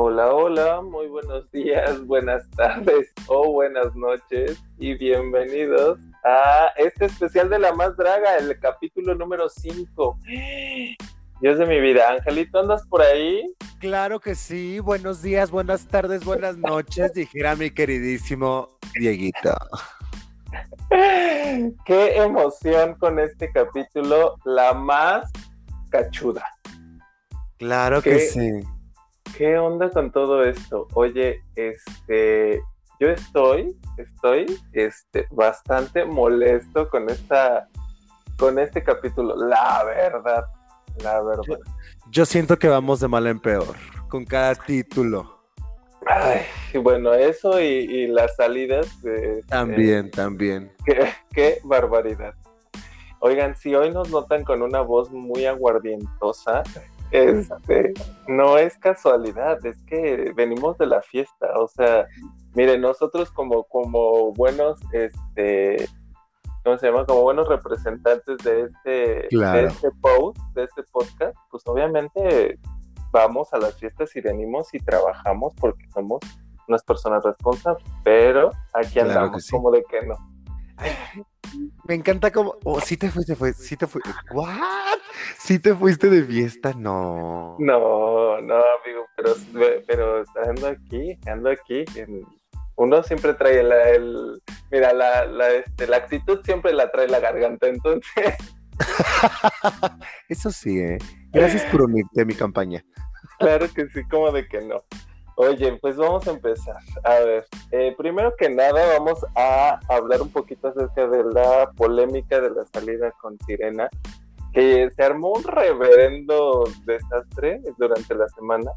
Hola, hola, muy buenos días, buenas tardes o buenas noches y bienvenidos a este especial de La Más Draga, el capítulo número 5. Dios de mi vida, Angelito, ¿andas por ahí? Claro que sí, buenos días, buenas tardes, buenas noches, dijera mi queridísimo Dieguito. Qué emoción con este capítulo, la más cachuda. Claro que sí. ¿Qué onda con todo esto? Oye, este, yo estoy, estoy, este, bastante molesto con esta, con este capítulo, la verdad, la verdad. Yo, yo siento que vamos de mal en peor con cada título. Ay, bueno, eso y, y las salidas. También, eh, también. Qué, qué, barbaridad. Oigan, si hoy nos notan con una voz muy aguardientosa, este, no es casualidad, es que venimos de la fiesta. O sea, miren, nosotros como, como buenos, este, ¿cómo se llama? Como buenos representantes de este, claro. de este post, de este podcast, pues obviamente vamos a las fiestas y venimos y trabajamos porque somos unas personas responsables, pero aquí andamos claro sí. como de que no. Me encanta como, oh, sí te fuiste, fue, sí te fuiste, ¿what? ¿Sí te fuiste de fiesta? No. No, no, amigo, pero, pero ando aquí, ando aquí, uno siempre trae el, el mira, la, la, este, la actitud siempre la trae la garganta, entonces. Eso sí, ¿eh? Gracias por unirte a mi campaña. Claro que sí, como de que no. Oye, pues vamos a empezar. A ver, eh, primero que nada vamos a hablar un poquito acerca de la polémica de la salida con Sirena, que se armó un reverendo desastre durante la semana,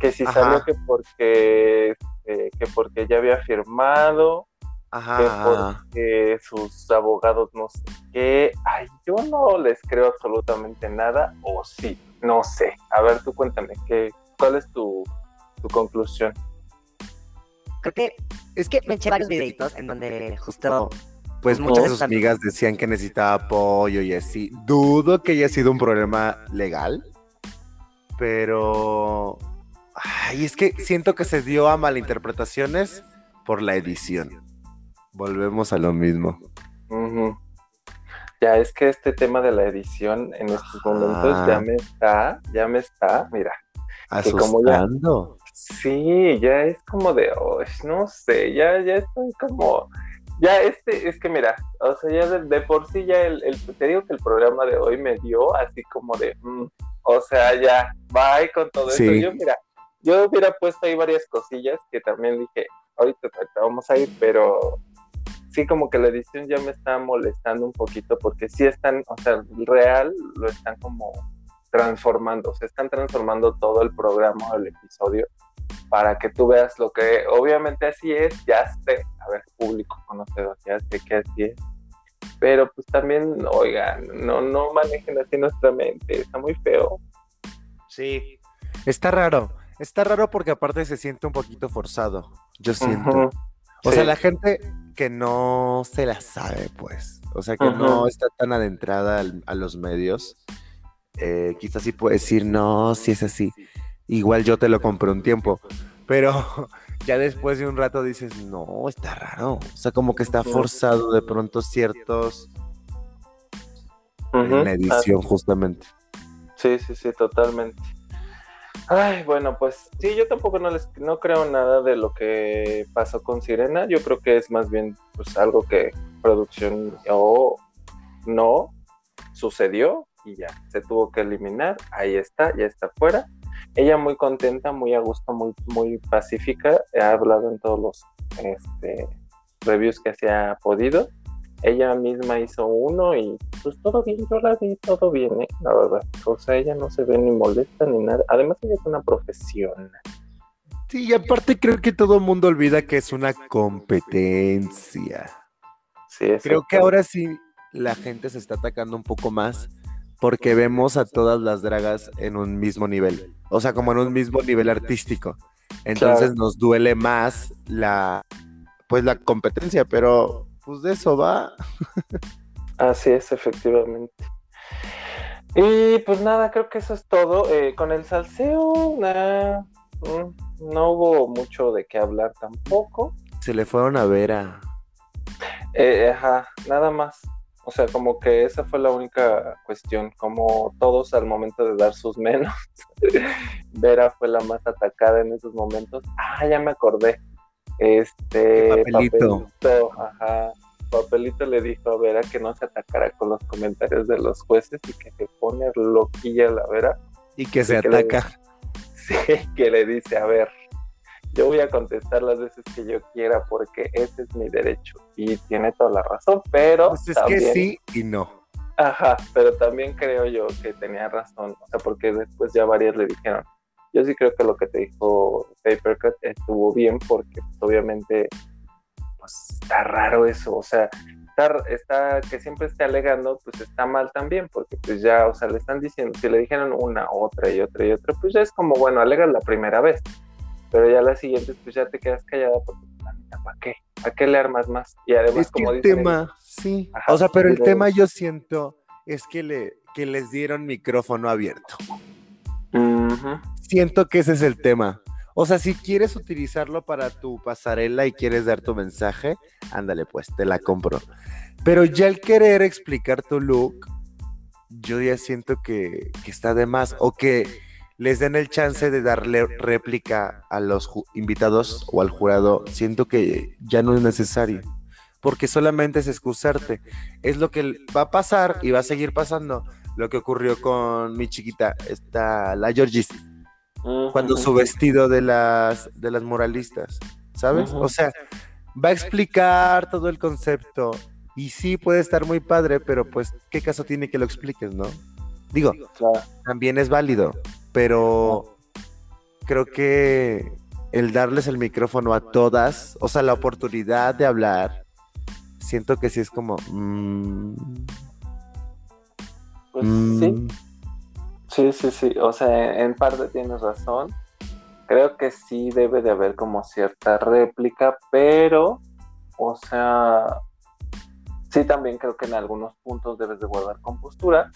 que si Ajá. salió que porque, eh, que porque ella había firmado, Ajá. que porque sus abogados no sé qué. Ay, yo no les creo absolutamente nada, o sí, no sé. A ver, tú cuéntame, ¿qué, ¿cuál es tu, tu conclusión? Creo que es que me eché varios videitos en donde justo pues muchas de sus amigas decían que necesitaba apoyo y así. Dudo que haya sido un problema legal, pero ay, es que siento que se dio a malinterpretaciones por la edición. Volvemos a lo mismo. Uh -huh. Ya es que este tema de la edición en estos momentos ah. ya me está, ya me está, mira. Asustando. Ya, sí, ya es como de, oh, no sé, ya, ya estoy como, ya este, es que mira, o sea, ya de, de por sí ya el, el, te digo que el programa de hoy me dio así como de, mm, o sea, ya, bye con todo sí. eso. Yo, mira, yo hubiera puesto ahí varias cosillas que también dije, ahorita, ahorita vamos a ir, pero sí como que la edición ya me está molestando un poquito porque sí están, o sea, real lo están como transformando, se están transformando todo el programa o el episodio para que tú veas lo que obviamente así es, ya sé, a ver, público conocedor, ya sé que así es, pero pues también, oigan, no, no manejen así nuestra mente, está muy feo. Sí, está raro, está raro porque aparte se siente un poquito forzado, yo siento. Uh -huh. O sí. sea, la gente que no se la sabe, pues. O sea, que uh -huh. no está tan adentrada al, a los medios. Eh, quizás sí puede decir, no, si es así. Igual yo te lo compré un tiempo. Pero ya después de un rato dices, no, está raro. O sea, como que está forzado de pronto ciertos. Uh -huh. En la edición, justamente. Sí, sí, sí, totalmente. Ay, bueno, pues sí, yo tampoco no les no creo nada de lo que pasó con Sirena. Yo creo que es más bien pues algo que producción o no sucedió y ya se tuvo que eliminar. Ahí está, ya está fuera. Ella muy contenta, muy a gusto, muy muy pacífica. Ha hablado en todos los este, reviews que se ha podido. Ella misma hizo uno y pues todo bien, yo la vi todo bien, ¿eh? la verdad. O sea, ella no se ve ni molesta ni nada. Además, ella es una profesional. Sí, y aparte creo que todo el mundo olvida que es una competencia. Sí, creo que ahora sí la gente se está atacando un poco más porque vemos a todas las dragas en un mismo nivel. O sea, como en un mismo nivel artístico. Entonces claro. nos duele más la pues la competencia, pero pues de eso va. Así es, efectivamente. Y pues nada, creo que eso es todo. Eh, con el salseo, nada. Mm, no hubo mucho de qué hablar tampoco. Se le fueron a ver a... Eh, ajá, nada más. O sea, como que esa fue la única cuestión, como todos al momento de dar sus menos. Vera fue la más atacada en esos momentos. Ah, ya me acordé. Este papelito. ajá. Papelito le dijo a Vera que no se atacara con los comentarios de los jueces y que se pone loquilla la Vera. Y que se ataca. sí, que le dice, a ver, yo voy a contestar las veces que yo quiera porque ese es mi derecho. Y tiene toda la razón, pero... Pues es que sí y no. Ajá, pero también creo yo que tenía razón, o sea, porque después ya varias le dijeron, yo sí creo que lo que te dijo Papercut estuvo bien porque pues, obviamente pues está raro eso, o sea, está, está, que siempre esté alegando, pues está mal también, porque pues ya, o sea, le están diciendo, si le dijeron una, otra y otra y otra, pues ya es como, bueno, alegas la primera vez, pero ya las siguientes, pues ya te quedas callada porque, ¿para qué? ¿A qué le armas más? Y además, es como el tema, sí. o sea, pero el tema yo siento es que, le, que les dieron micrófono abierto. Siento que ese es el tema. O sea, si quieres utilizarlo para tu pasarela y quieres dar tu mensaje, ándale pues, te la compro. Pero ya el querer explicar tu look, yo ya siento que, que está de más. O que les den el chance de darle réplica a los invitados o al jurado, siento que ya no es necesario. Porque solamente es excusarte. Es lo que va a pasar y va a seguir pasando. Lo que ocurrió con mi chiquita, esta, la Georgis, cuando su vestido de las, de las moralistas, ¿sabes? O sea, va a explicar todo el concepto. Y sí puede estar muy padre, pero pues, ¿qué caso tiene que lo expliques, no? Digo, también es válido, pero creo que el darles el micrófono a todas, o sea, la oportunidad de hablar, siento que sí es como... Mm, pues sí. Mm. Sí, sí, sí. O sea, en parte tienes razón. Creo que sí debe de haber como cierta réplica, pero, o sea, sí también creo que en algunos puntos debes de guardar compostura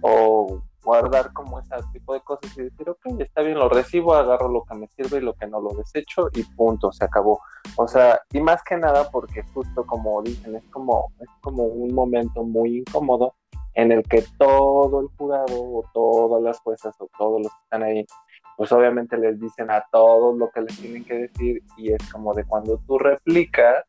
o guardar como ese tipo de cosas y decir, ok, está bien, lo recibo, agarro lo que me sirve y lo que no lo desecho y punto, se acabó. O sea, y más que nada porque justo como dicen, es como, es como un momento muy incómodo en el que todo el jurado o todas las juezas o todos los que están ahí, pues obviamente les dicen a todos lo que les tienen que decir y es como de cuando tú replicas,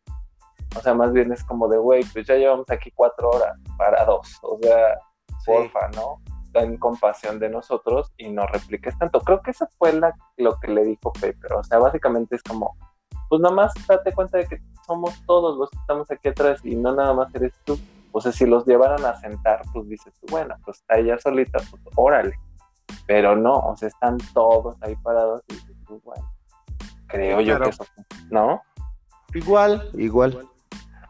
o sea, más bien es como de, güey, pues ya llevamos aquí cuatro horas para dos, o sea, porfa, ¿no? En compasión de nosotros y no repliques tanto. Creo que eso fue la, lo que le dijo Paper. O sea, básicamente es como, pues nada más date cuenta de que somos todos los que estamos aquí atrás y no nada más eres tú. O sea, si los llevaran a sentar, pues dices tú, bueno, pues está ella solita, pues órale. Pero no, o sea, están todos ahí parados y dices tú, bueno, creo yo que eso, ¿no? Igual, igual.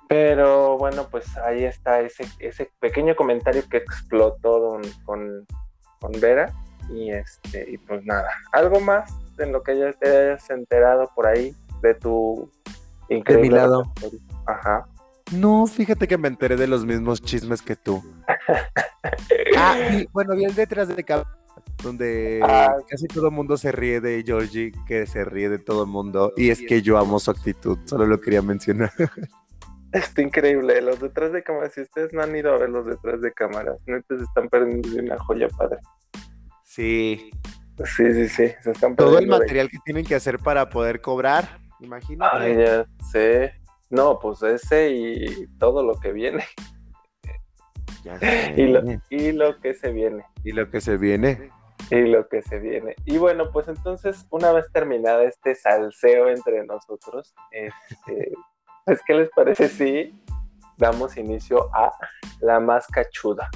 Pero bueno, pues ahí está ese, ese pequeño comentario que explotó con, con, Vera. Y este, y pues nada, algo más en lo que ya te hayas enterado por ahí de tu increíble. De mi lado. Ajá. No, fíjate que me enteré de los mismos chismes que tú. ah, y, bueno, bien detrás de cámara, donde ah. casi todo el mundo se ríe de Georgie, que se ríe de todo el mundo. Y es que yo amo su actitud, solo lo quería mencionar. Está increíble. Los detrás de cámaras, si ustedes no han ido a ver los detrás de cámaras, no se están perdiendo de una joya padre. Sí. Sí, sí, sí. Se están Todo el material que tienen que hacer para poder cobrar, imagínate. Ay, ya sé. No, pues ese y todo lo que viene. Ya y, lo, y lo que se viene. Y lo que se viene. Y lo que se viene. Y bueno, pues entonces, una vez terminada este salseo entre nosotros, este, pues, ¿qué les parece si damos inicio a la más cachuda?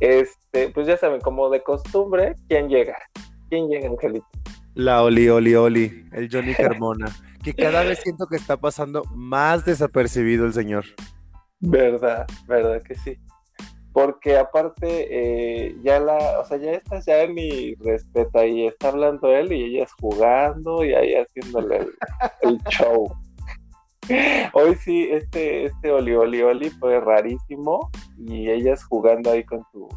Este, pues ya saben, como de costumbre, ¿quién llega? ¿Quién llega, Angelito? La Oli, Oli, Oli, el Johnny Carmona, que cada vez siento que está pasando más desapercibido el señor. Verdad, verdad que sí. Porque aparte, eh, ya la, o sea, ya está ya en mi respeto ahí, está hablando él y ella es jugando y ahí haciéndole el show. Hoy sí, este, este Oli Oli Oli fue rarísimo y ellas jugando ahí con su,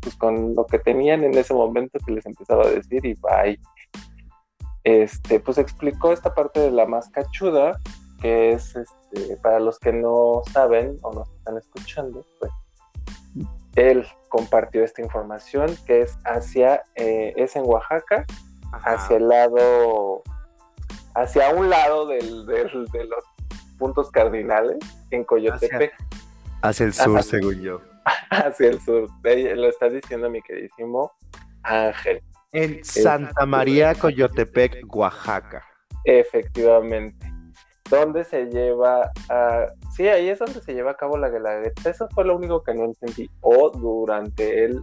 pues con lo que tenían en ese momento que les empezaba a decir y bye. este, pues explicó esta parte de la más cachuda, que es, este, para los que no saben o nos están escuchando, pues él compartió esta información que es hacia, eh, es en Oaxaca, hacia el lado, hacia un lado del, del, de los puntos cardinales, en Coyotepec. Hacia, el sur, según yo. Hacia el sur, lo está diciendo mi queridísimo Ángel. En Santa María, Coyotepec, Oaxaca. Efectivamente. ¿Dónde se lleva a... Sí, ahí es donde se lleva a cabo la guelaguetza. Eso fue lo único que no entendí. O durante el...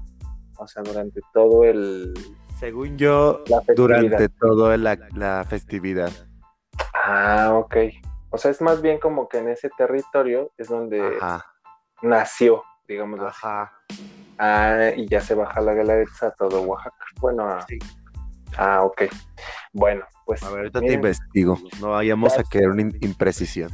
O sea, durante todo el... Según yo, durante toda la, la festividad. Ah, ok. O sea, es más bien como que en ese territorio es donde nació, digamos. Ajá. Ah, y ya se baja la Guelaguetza a todo Oaxaca. Bueno, ah, ah, ok. Bueno, pues. A ver, ahorita te investigo. No vayamos a quedar una imprecisión.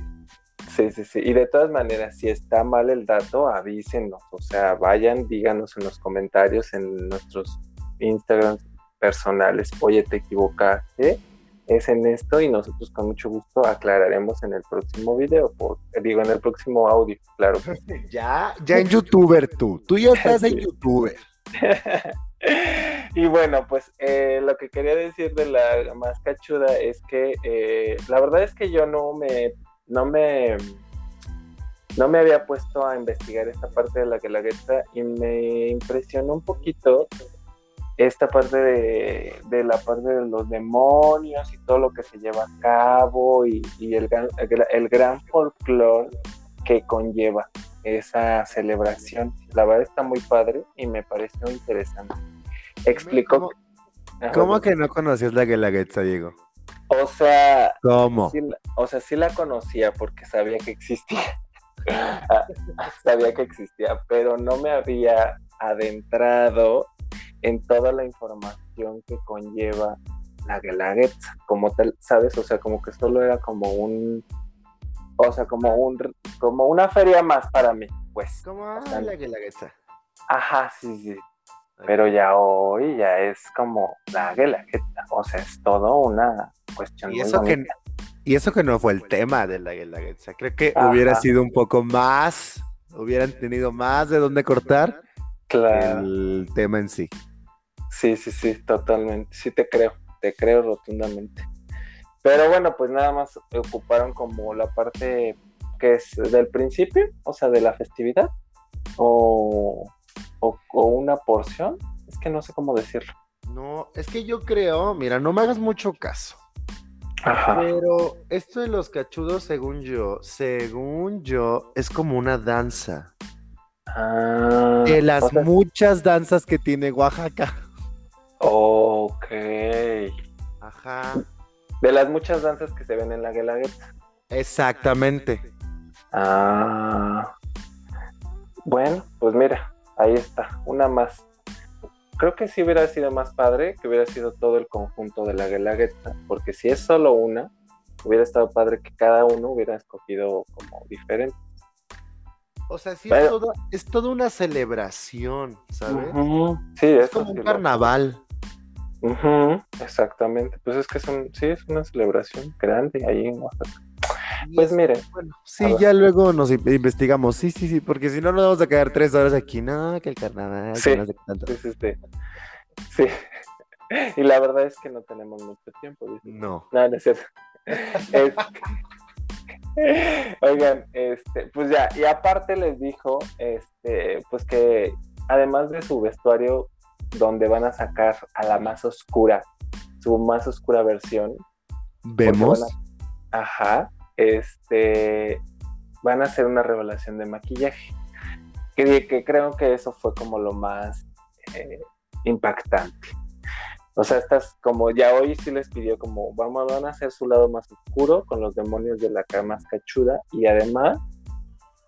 Sí, sí, sí. Y de todas maneras, si está mal el dato, avísenos. O sea, vayan, díganos en los comentarios, en nuestros Instagram personales. Oye, te equivocaste es en esto y nosotros con mucho gusto aclararemos en el próximo video, por, digo, en el próximo audio, claro. ya, ya en youtuber tú, tú ya estás en youtuber. y bueno, pues eh, lo que quería decir de la más cachuda es que eh, la verdad es que yo no me, no me, no me había puesto a investigar esta parte de la guelaguetza y me impresionó un poquito esta parte de, la parte de los demonios y todo lo que se lleva a cabo y, el, el, gran folclore que conlleva esa celebración. La verdad está muy padre y me pareció interesante. Explicó. ¿Cómo, que no conocías la Guelaguetza, Diego? O sea, ¿cómo? o sea, sí la conocía porque sabía que existía. Ah, sabía que existía, pero no me había adentrado en toda la información que conlleva la Guelaguetza, como tal, ¿sabes? O sea, como que solo era como un, o sea, como un, como una feria más para mí, pues. Como la Guelaguetza. Ajá, sí, sí. Pero ya hoy ya es como la Guelaguetza, o sea, es todo una cuestión y eso que Y eso que no fue el tema de la Guelaguetza, creo que hubiera sido un poco más, hubieran tenido más de dónde cortar claro. el tema en sí. Sí, sí, sí, totalmente. Sí te creo, te creo rotundamente. Pero bueno, pues nada más ocuparon como la parte que es del principio, o sea, de la festividad, o, una porción. Es que no sé cómo decirlo. No, es que yo creo, mira, no me hagas mucho caso. Ajá. Pero esto de los cachudos, según yo, según yo, es como una danza. Ah, de las muchas danzas que tiene Oaxaca. Ok. Ajá. De las muchas danzas que se ven en la Guelaguetza. Exactamente. Ah. Bueno, pues mira, ahí está, una más. Creo que sí hubiera sido más padre que hubiera sido todo el conjunto de la Guelaguetza, porque si es solo una, hubiera estado padre que cada uno hubiera escogido como diferente. O sea, sí es, todo, es toda una celebración, ¿sabes? Sí, es como un carnaval exactamente. Pues es que son, sí, es una celebración grande ahí en Oaxaca. Pues mire. Bueno, sí, ya luego nos investigamos. Sí, sí, sí, porque si no nos vamos a quedar tres horas aquí. No, que el carnaval. Sí, no sé sí, sí, sí. Y la verdad es que no tenemos mucho tiempo. No. No, no es cierto. Oigan, este, pues ya, y aparte les dijo, este, pues que además de su vestuario donde van a sacar a la más oscura, su más oscura versión. Vemos. ajá, este, van a hacer una revelación de maquillaje. Que, que creo que eso fue como lo más eh, impactante. O sea, estas, como ya hoy sí les pidió, como vamos, van a hacer su lado más oscuro con los demonios de la cara más cachuda y además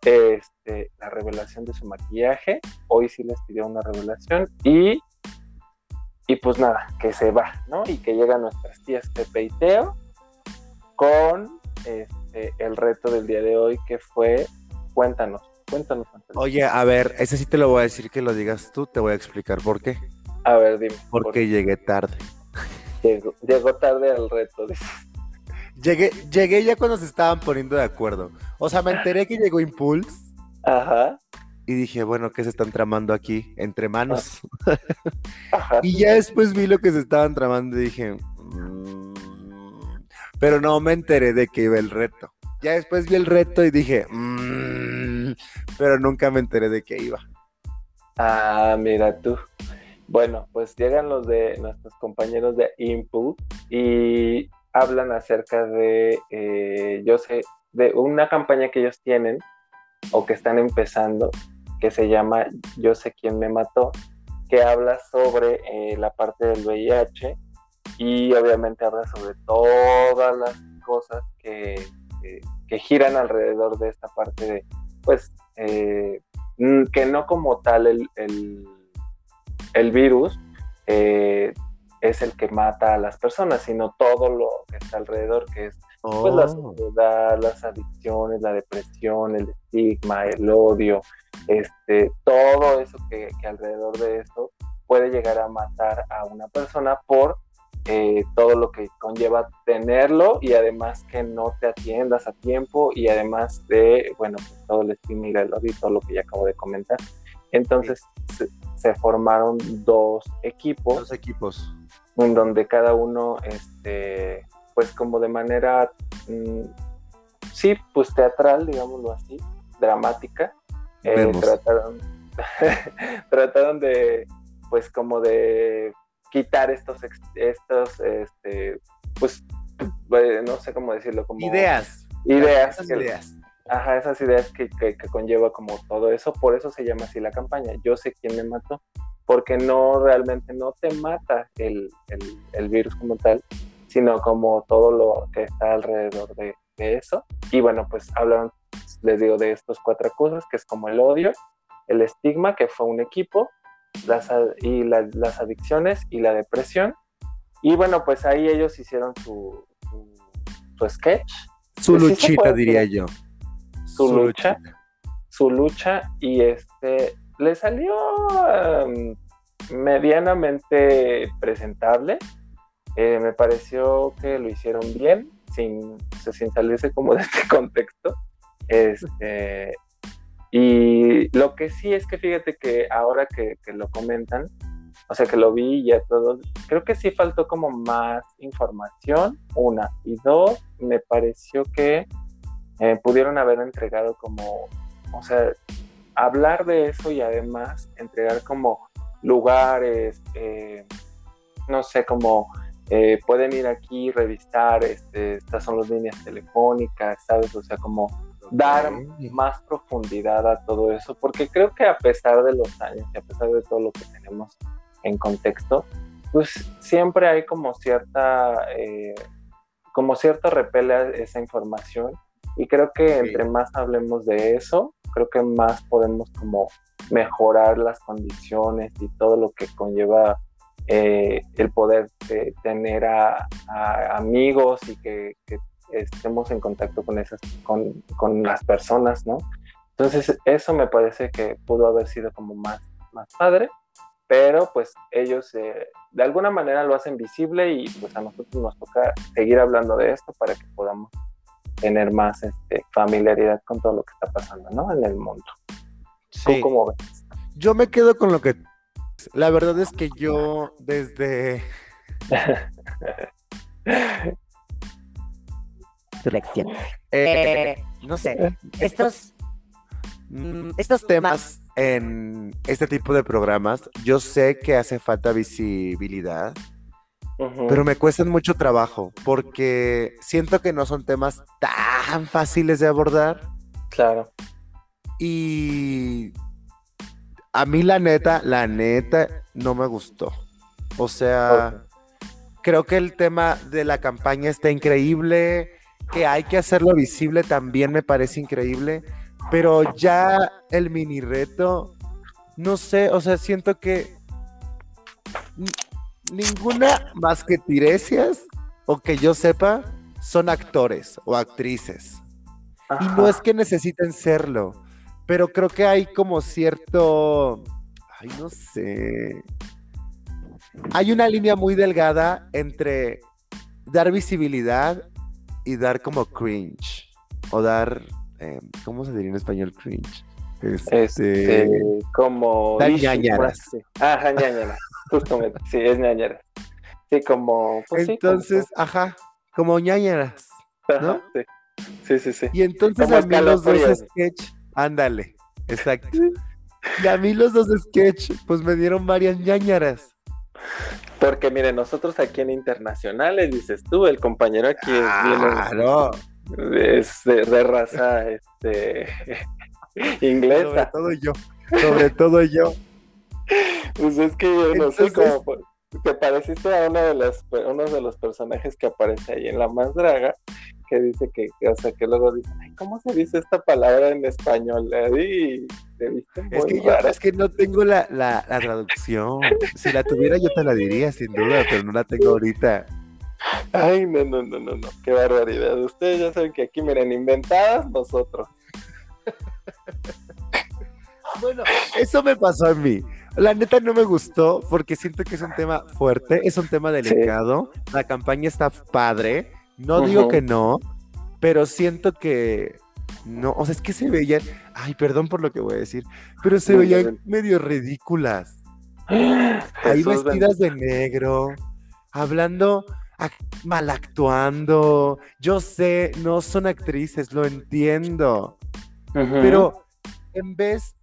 este, la revelación de su maquillaje. Hoy sí les pidió una revelación y y pues nada, que se va, ¿no? Y que llegan nuestras tías Pepe y Teo con este, el reto del día de hoy que fue, cuéntanos, cuéntanos. Oye, a ver, ese sí te lo voy a decir que lo digas tú, te voy a explicar por qué. A ver, dime. Porque llegué tarde. Llegó, tarde al reto. Llegué, llegué ya cuando se estaban poniendo de acuerdo. O sea, me enteré que llegó Impulse. Ajá. Y dije, bueno, ¿qué se están tramando aquí? Entre manos. Y ya después vi lo que se estaban tramando y dije, mm". pero no me enteré de que iba el reto. Ya después vi el reto y dije, mm", pero nunca me enteré de que iba. Ah, mira tú. Bueno, pues llegan los de nuestros compañeros de Input y hablan acerca de, eh, yo sé, de una campaña que ellos tienen o que están empezando, que se llama Yo sé quién me mató, que habla sobre eh, la parte del VIH y obviamente habla sobre todas las cosas que, que, giran alrededor de esta parte de, pues, eh, que no como tal el el virus eh, es el que mata a las personas, sino todo lo que está alrededor, que es pues, la oh. soledad, las adicciones, la depresión, el estigma, el odio, este, todo eso que, alrededor de esto puede llegar a matar a una persona por eh, todo lo que conlleva tenerlo y además que no te atiendas a tiempo y además de, bueno, pues, todo el estigma y el odio y todo lo que ya acabo de comentar. Entonces, se formaron dos equipos. Dos equipos. En donde cada uno, este, pues como de manera, mm, sí, pues teatral, digámoslo así, dramática, eh, trataron, trataron de, pues como de quitar estos, estos, este, pues, eh, no sé cómo decirlo, como... Ideas. Ideas. ideas Ajá, esas ideas que, que, conlleva como todo eso, por eso se llama así la campaña. Yo sé quién me mató, porque no realmente no te mata el, el, virus como tal, sino como todo lo que está alrededor de, eso. Y bueno, pues hablan, les digo, de estas cuatro cosas, que es como el odio, el estigma, que fue un equipo, las, y las adicciones y la depresión. Y bueno, pues ahí ellos hicieron su, su, sketch. Su luchita, diría yo su, lucha, su lucha y este le salió em, medianamente presentable. Eh, me pareció que lo hicieron bien, sin, sin salirse como de este contexto. Este, y lo que sí es que fíjate que ahora que, lo comentan, o sea que lo vi ya todo, creo que sí faltó como más información, una. Y dos, me pareció que eh, pudieron haber entregado como, o sea, hablar de eso y además entregar como lugares, eh, no sé, como eh, pueden ir aquí, revistar, este, estas son las líneas telefónicas, ¿sabes? O sea, como dar más profundidad a todo eso, porque creo que a pesar de los años y a pesar de todo lo que tenemos en contexto, pues siempre hay como cierta, como cierto repele a esa información y creo que entre más hablemos de eso, creo que más podemos como mejorar las condiciones y todo lo que conlleva eh, el poder de tener a, amigos y que, estemos en contacto con esas con, con, las personas, ¿no? Entonces eso me parece que pudo haber sido como más, más padre, pero pues ellos eh, de alguna manera lo hacen visible y pues a nosotros nos toca seguir hablando de esto para que podamos tener más este, familiaridad con todo lo que está pasando, ¿no? En el mundo. Sí. cómo ves? Yo me quedo con lo que... La verdad es que yo desde... tu lección. Eh, no sé, estos... Mm, estos temas en este tipo de programas, yo sé que hace falta visibilidad, pero me cuestan mucho trabajo porque siento que no son temas tan fáciles de abordar. Claro. Y a mí la neta, la neta, no me gustó. O sea, creo que el tema de la campaña está increíble, que hay que hacerlo visible también me parece increíble, pero ya el mini reto, no sé, o sea, siento que ninguna más que Tiresias, o que yo sepa, son actores o actrices. Y no es que necesiten serlo, pero creo que hay como cierto, ay, no sé. hay una línea muy delgada entre dar visibilidad y dar como cringe. O dar, eh, ¿cómo se diría en español cringe? Este, este como... Dar ñañaras. Ajá, ñañaras. Justamente, sí, es ñañaras. Sí, como... Pues entonces, ajá, como ñañaras, ¿no? Sí, sí, sí. Y entonces a mí los dos sketch, ándale, exacto. Y a mí los dos sketch, pues me dieron varias ñañaras. Porque mire, nosotros aquí en internacionales, dices tú, el compañero aquí es claro. es de, raza este inglesa. Sobre todo yo. Sobre todo yo. Pues es que yo no sé cómo te pareciste a uno de los uno de los personajes que aparece ahí en la más draga que dice que, o sea, que luego dice, ay, ¿cómo se dice esta palabra en español? Y es, que yo, es que no tengo la, la, traducción. Si la tuviera yo te la diría, sin duda, pero no la tengo ahorita. Ay, no, no, no, no, no, qué barbaridad. Ustedes ya saben que aquí, miren, inventadas nosotros. bueno, eso me pasó a mí. La neta no me gustó porque siento que es un tema fuerte, es un tema delicado. La campaña está padre no digo que no, pero siento que no, o sea, es que se veían, ay, perdón por lo que voy a decir, pero se veían medio ridículas. Ahí vestidas de negro, hablando, mal actuando. Yo sé, no son actrices, lo entiendo. Pero en vez,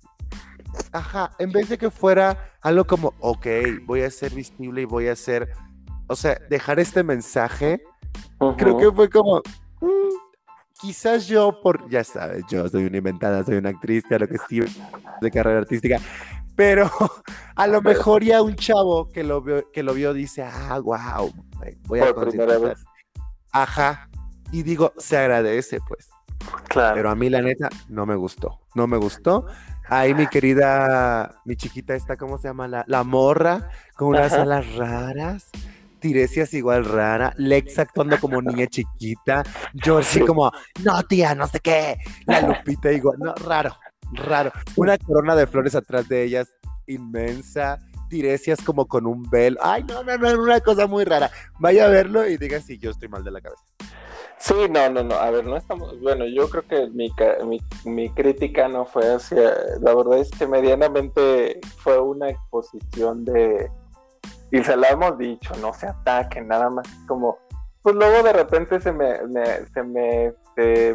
ajá, en vez de que fuera algo como, ok, voy a ser visible y voy a ser, o sea, dejar este mensaje Creo que fue como, mm, quizás yo por, ya sabes, yo soy una inventada, soy una actriz, lo que sí, de carrera artística, pero a lo mejor ya un chavo que lo vio, que lo vio dice, ah, wow, voy a vez. Ajá, y digo, se agradece, pues. Claro. Pero a mí, la neta, no me gustó. No me gustó. Ahí mi querida, mi chiquita esta, ¿cómo se llama? La, la morra, con unas alas raras. Tiresias igual rara, Lex actuando como niña chiquita, Georgie como, no tía, no sé qué, la Lupita igual, no, raro, raro. Una corona de flores atrás de ellas, inmensa, Tiresias como con un velo, ay, no, no, no, una cosa muy rara. Vaya a verlo y diga si yo estoy mal de la cabeza. Sí, no, no, no, a ver, no estamos, bueno, yo creo que mi, mi, mi crítica no fue hacia, la verdad es que medianamente fue una exposición de y se lo hemos dicho, no se ataquen, nada más como, pues luego de repente se me, se me,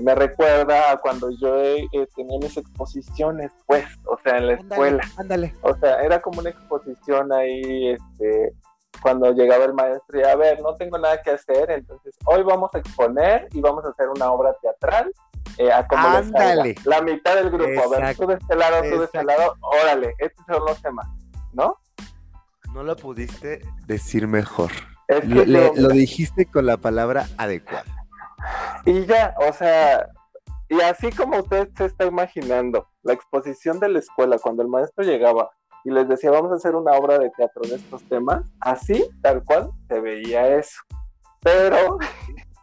me recuerda a cuando yo eh, tenía mis exposiciones, pues, o sea, en la escuela. Ándale. O sea, era como una exposición ahí, este, cuando llegaba el maestro y a ver, no tengo nada que hacer, entonces hoy vamos a exponer y vamos a hacer una obra teatral. Eh, a Ándale. La mitad del grupo, a ver, tú de este lado, tú de este lado, órale, estos son los temas, ¿no? No lo pudiste decir mejor. lo dijiste con la palabra adecuada. Y ya, o sea, y así como usted se está imaginando, la exposición de la escuela, cuando el maestro llegaba y les decía, vamos a hacer una obra de teatro de estos temas, así, tal cual, se veía eso. Pero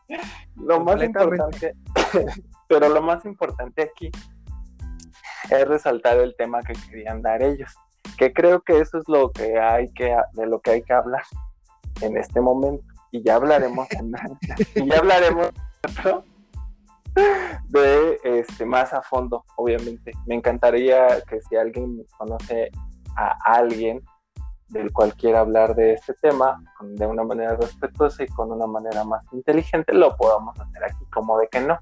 lo más importante, pero lo más importante aquí es resaltar el tema que querían dar ellos que creo que eso es lo que hay que de lo que hay que hablar en este momento. Y ya hablaremos y ya hablaremos de este más a fondo obviamente. Me encantaría que si alguien conoce a alguien del cual quiera hablar de este tema de una manera respetuosa y con una manera más inteligente lo podamos hacer aquí como de que no.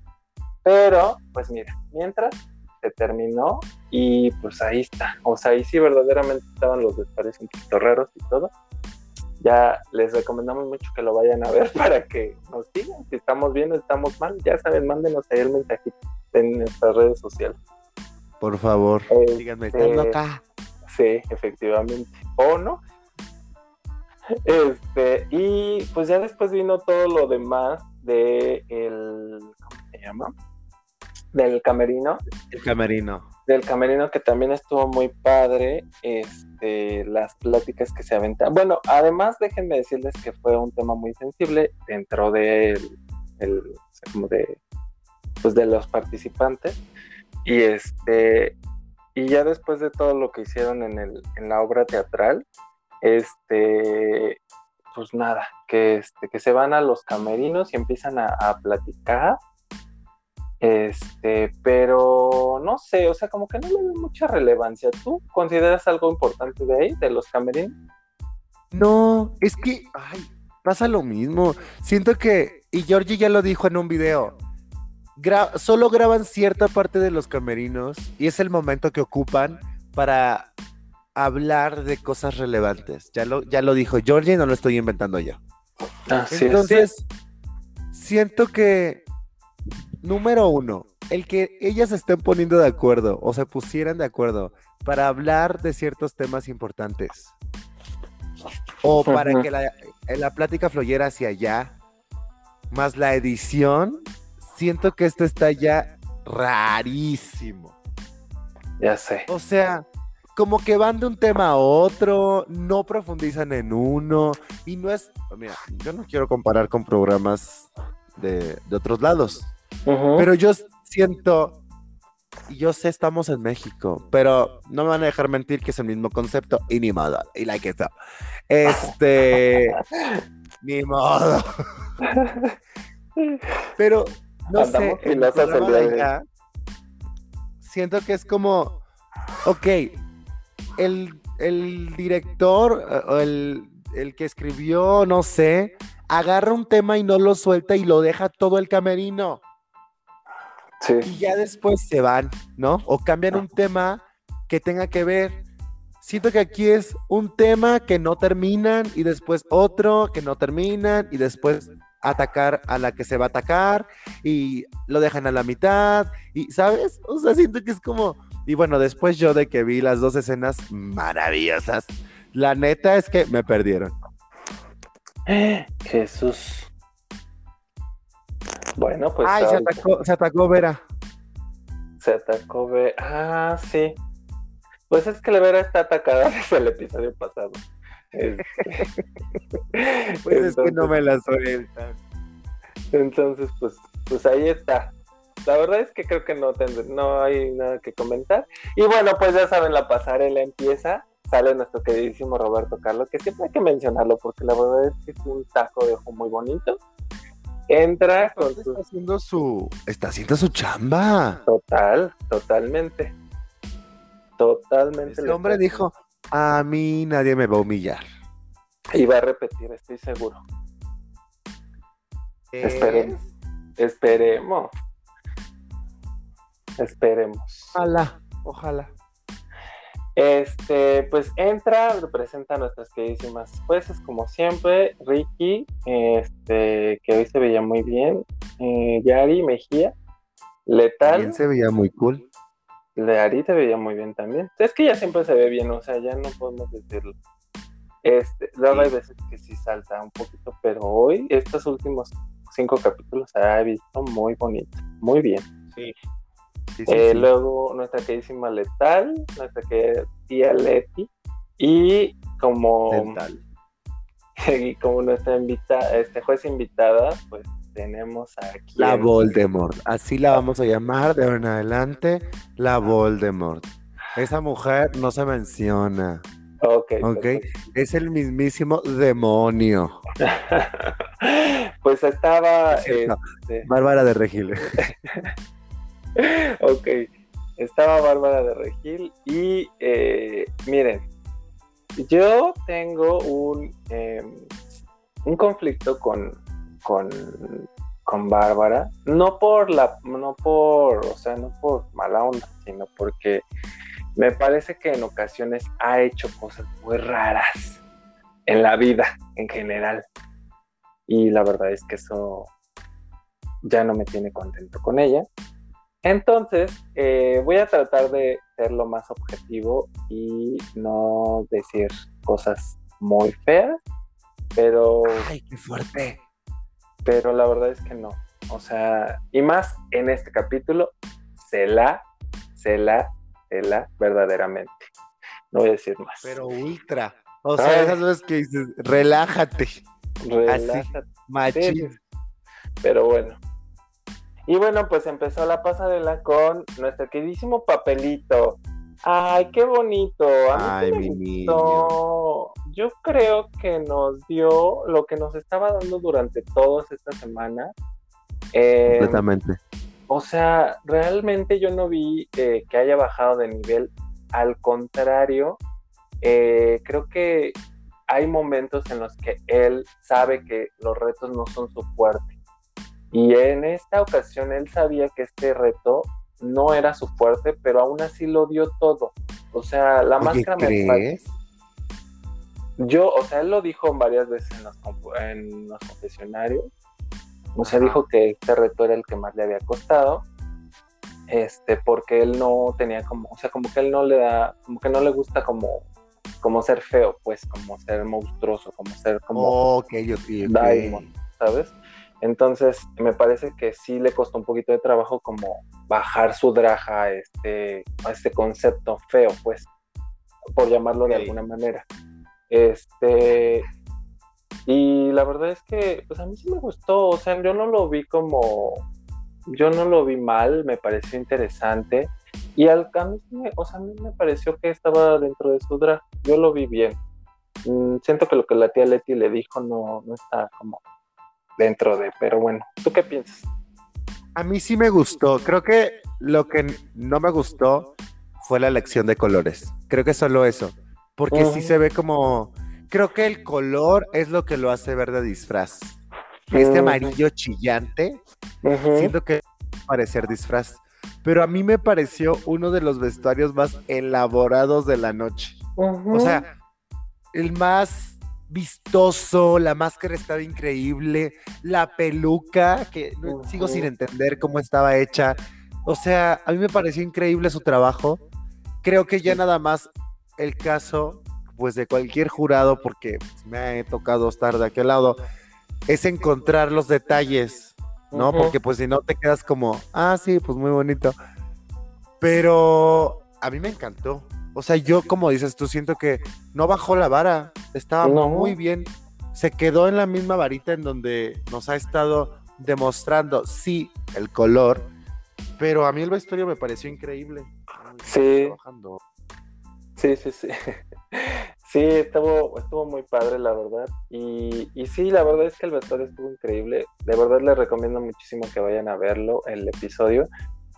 Pero pues mira mientras terminó y pues ahí está. O sea, ahí sí verdaderamente estaban los detalles un poquito raros y todo. Ya les recomendamos mucho que lo vayan a ver para que nos digan si estamos bien o estamos mal. Ya saben, mándenos ahí el mensajito en nuestras redes sociales. Por favor, este, díganme, acá? Sí, efectivamente. O no. Este, y pues ya después vino todo lo demás de el, ¿cómo se llama? Del camerino. El camerino. Del camerino que también estuvo muy padre, este, las pláticas que se aventan. Bueno, además déjenme decirles que fue un tema muy sensible dentro de el, como de, pues de los participantes. Y este, y ya después de todo lo que hicieron en, el, en la obra teatral, este, pues nada, que, este, que se van a los camerinos y empiezan a, a platicar. Este, pero no sé, o sea, como que no le doy mucha relevancia. ¿Tú consideras algo importante de ahí, de los camerinos? No, es que, ay, pasa lo mismo. Siento que, y Georgie ya lo dijo en un video, solo graban cierta parte de los camerinos y es el momento que ocupan para hablar de cosas relevantes. Ya lo, ya lo dijo Georgie, no lo estoy inventando yo. Entonces, siento que, número uno, el que ellas estén poniendo de acuerdo o se pusieran de acuerdo para hablar de ciertos temas importantes o para que la, la plática fluyera hacia allá, más la edición, siento que esto está ya rarísimo. Ya sé. O sea, como que van de un tema a otro, no profundizan en uno, y no es, mira, yo no quiero comparar con programas de, otros lados, pero yo siento, yo sé, estamos en México, pero no me van a dejar mentir que es el mismo concepto, y ni modo, y like eso. Este, ni modo. pero, no sé, siento que es como, ok, el, director eh, o el, que escribió, no sé, agarra un tema y no lo suelta y lo deja todo el camerino. Y ya después se van, ¿no? O cambian un tema que tenga que ver. Siento que aquí es un tema que no terminan y después otro que no terminan y después atacar a la que se va a atacar y lo dejan a la mitad y, ¿sabes? O sea, siento que es como, y bueno, después yo de que vi las dos escenas maravillosas, la neta es que me perdieron. Jesús. Bueno, pues. Ay, se atacó, se atacó Vera. Se atacó Vera. Ah, sí. Pues es que la Vera está atacada desde el episodio pasado. Este, pues es que no me la sueltan. Entonces, pues, pues ahí está. La verdad es que creo que no, no hay nada que comentar. Y bueno, pues ya saben, la pasarela empieza. Sale nuestro queridísimo Roberto Carlos, que siempre hay que mencionarlo porque la verdad es que es un taco de ojo muy bonito. Entra con su... Está haciendo su... Está haciendo su chamba. Total, totalmente. Totalmente. El hombre dijo, a mí nadie me va a humillar. Y va a repetir, estoy seguro. Esperemos. Esperemos. Esperemos. Ojalá, ojalá. Este, pues entra, representa a nuestras queridísimas jueces, como siempre, Ricky, este, que hoy se veía muy bien, eh, Yari Mejía, Letal. También se veía muy cool. Yari se veía muy bien también. Es que ya siempre se ve bien, o sea, ya no podemos decirlo. Este, luego hay veces que sí salta un poquito, pero hoy, estos últimos cinco capítulos, se ha visto muy bonito, muy bien. Sí. Eh, luego nuestra queridísima Letal, nuestra tía Leti, y como, y como nuestra invitada, este juez invitada, pues tenemos aquí. La Voldemort, así la vamos a llamar de ahora en adelante, la Voldemort. Esa mujer no se menciona. Ok. okay. Es el mismísimo demonio. pues estaba. Este, Bárbara de Regil. ok, estaba Bárbara de Regil y eh, miren, yo tengo un, em, un conflicto con, con, con, Bárbara, no por la, no por, o sea, no por mala onda, sino porque me parece que en ocasiones ha hecho cosas muy raras en la vida en general. Y la verdad es que eso ya no me tiene contento con ella. Entonces, eh, voy a tratar de ser lo más objetivo y no decir cosas muy feas, pero... ¡Ay, qué fuerte! Pero la verdad es que no. O sea, y más en este capítulo, se la, se la, se la verdaderamente. No voy a decir más. Pero ultra. O sea, esas veces que dices, relájate. Relájate. Así, machín. Pero bueno, y bueno, pues empezó la pasarela con nuestro queridísimo papelito. Ay, qué bonito. Ay, mi niño. yo creo que nos dio lo que nos estaba dando durante todas estas semanas. Eh, Completamente. O sea, realmente yo no vi eh, que haya bajado de nivel. Al contrario, eh, creo que hay momentos en los que él sabe que los retos no son su fuerte. Y en esta ocasión él sabía que este reto no era su fuerte, pero aún así lo dio todo. O sea, la máscara me Yo, o sea, él lo dijo varias veces en los, en los confesionarios. O sea, dijo que este reto era el que más le había costado. Este, porque él no tenía como, o sea, como que él no le da, como que no le gusta como, como ser feo, pues, como ser monstruoso, como ser como oh, okay, Diamond, ¿sabes? Entonces, me parece que sí le costó un poquito de trabajo como bajar su draja a este, a este concepto feo, pues, por llamarlo de alguna manera. Este, y la verdad es que, pues a mí sí me gustó, o sea, yo no lo vi como, yo no lo vi mal, me pareció interesante. Y al cambio, o sea, a mí me pareció que estaba dentro de su drag, yo lo vi bien. Mm, siento que lo que la tía Leti le dijo no, no está como dentro de, pero bueno, ¿tú qué piensas? A mí sí me gustó, creo que lo que no me gustó fue la elección de colores, creo que solo eso, porque sí se ve como, creo que el color es lo que lo hace ver de disfraz. Este amarillo chillante, siento que parecer disfraz, pero a mí me pareció uno de los vestuarios más elaborados de la noche. O sea, el más vistoso, la máscara estaba increíble, la peluca, que sigo sin entender cómo estaba hecha. O sea, a mí me pareció increíble su trabajo. Creo que ya nada más el caso, pues de cualquier jurado, porque me ha tocado estar de aquel lado, es encontrar los detalles, ¿no? Porque pues si no te quedas como, ah, sí, pues muy bonito. Pero a mí me encantó. O sea, yo, como dices tú, siento que no bajó la vara, estaba muy bien. Se quedó en la misma varita en donde nos ha estado demostrando, sí, el color, pero a mí el vestuario me pareció increíble. Sí. Sí, sí, sí. Sí, estuvo, estuvo muy padre, la verdad. Y, y sí, la verdad es que el vestuario estuvo increíble. De verdad les recomiendo muchísimo que vayan a verlo, el episodio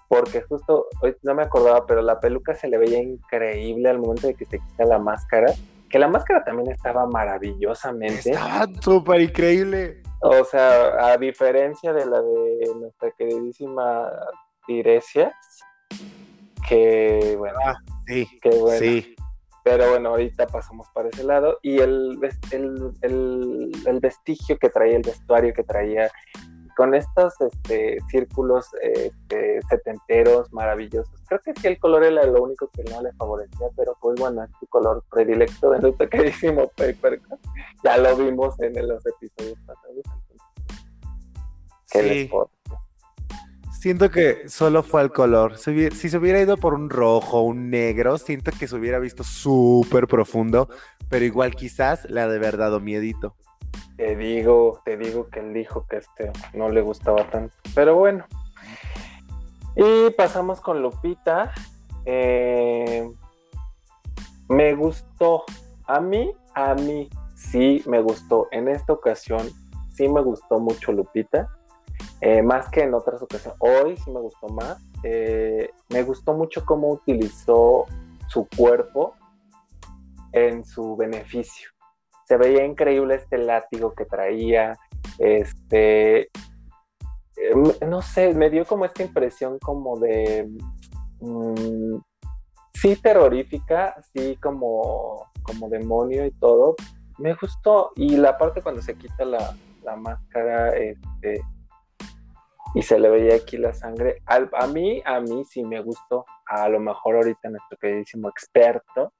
porque justo hoy no me acordaba, pero la peluca se le veía increíble al momento de que se quita la máscara, que la máscara también estaba maravillosamente. Estaba súper increíble. O sea, a diferencia de la de nuestra queridísima Tiresias, que bueno, ah, sí, que bueno. Sí. Pero bueno, ahorita pasamos para ese lado. Y el, el, el, el vestigio que traía, el vestuario que traía, con estos este, círculos este, setenteros maravillosos. Creo que sí el color era lo único que no le favorecía, pero pues bueno, es su color predilecto de nuestro queridísimo Paper Ya lo vimos en los episodios pasados. sí. Siento que solo fue el color. Si, si, se hubiera ido por un rojo, un negro, siento que se hubiera visto súper profundo, pero igual quizás le ha de haber dado miedito. Te digo, te digo que él dijo que este no le gustaba tanto. Pero bueno. Y pasamos con Lupita. Eh, me gustó. A mí, a mí sí me gustó. En esta ocasión sí me gustó mucho Lupita. Eh, más que en otras ocasiones. Hoy sí me gustó más. Eh, me gustó mucho cómo utilizó su cuerpo en su beneficio se veía increíble este látigo que traía, este, em, no sé, me dio como esta impresión como de, mm, sí terrorífica, sí como, como demonio y todo, me gustó, y la parte cuando se quita la, máscara, este, y se le veía aquí la sangre, a mí, a mí sí me gustó, a lo mejor ahorita nuestro queridísimo experto,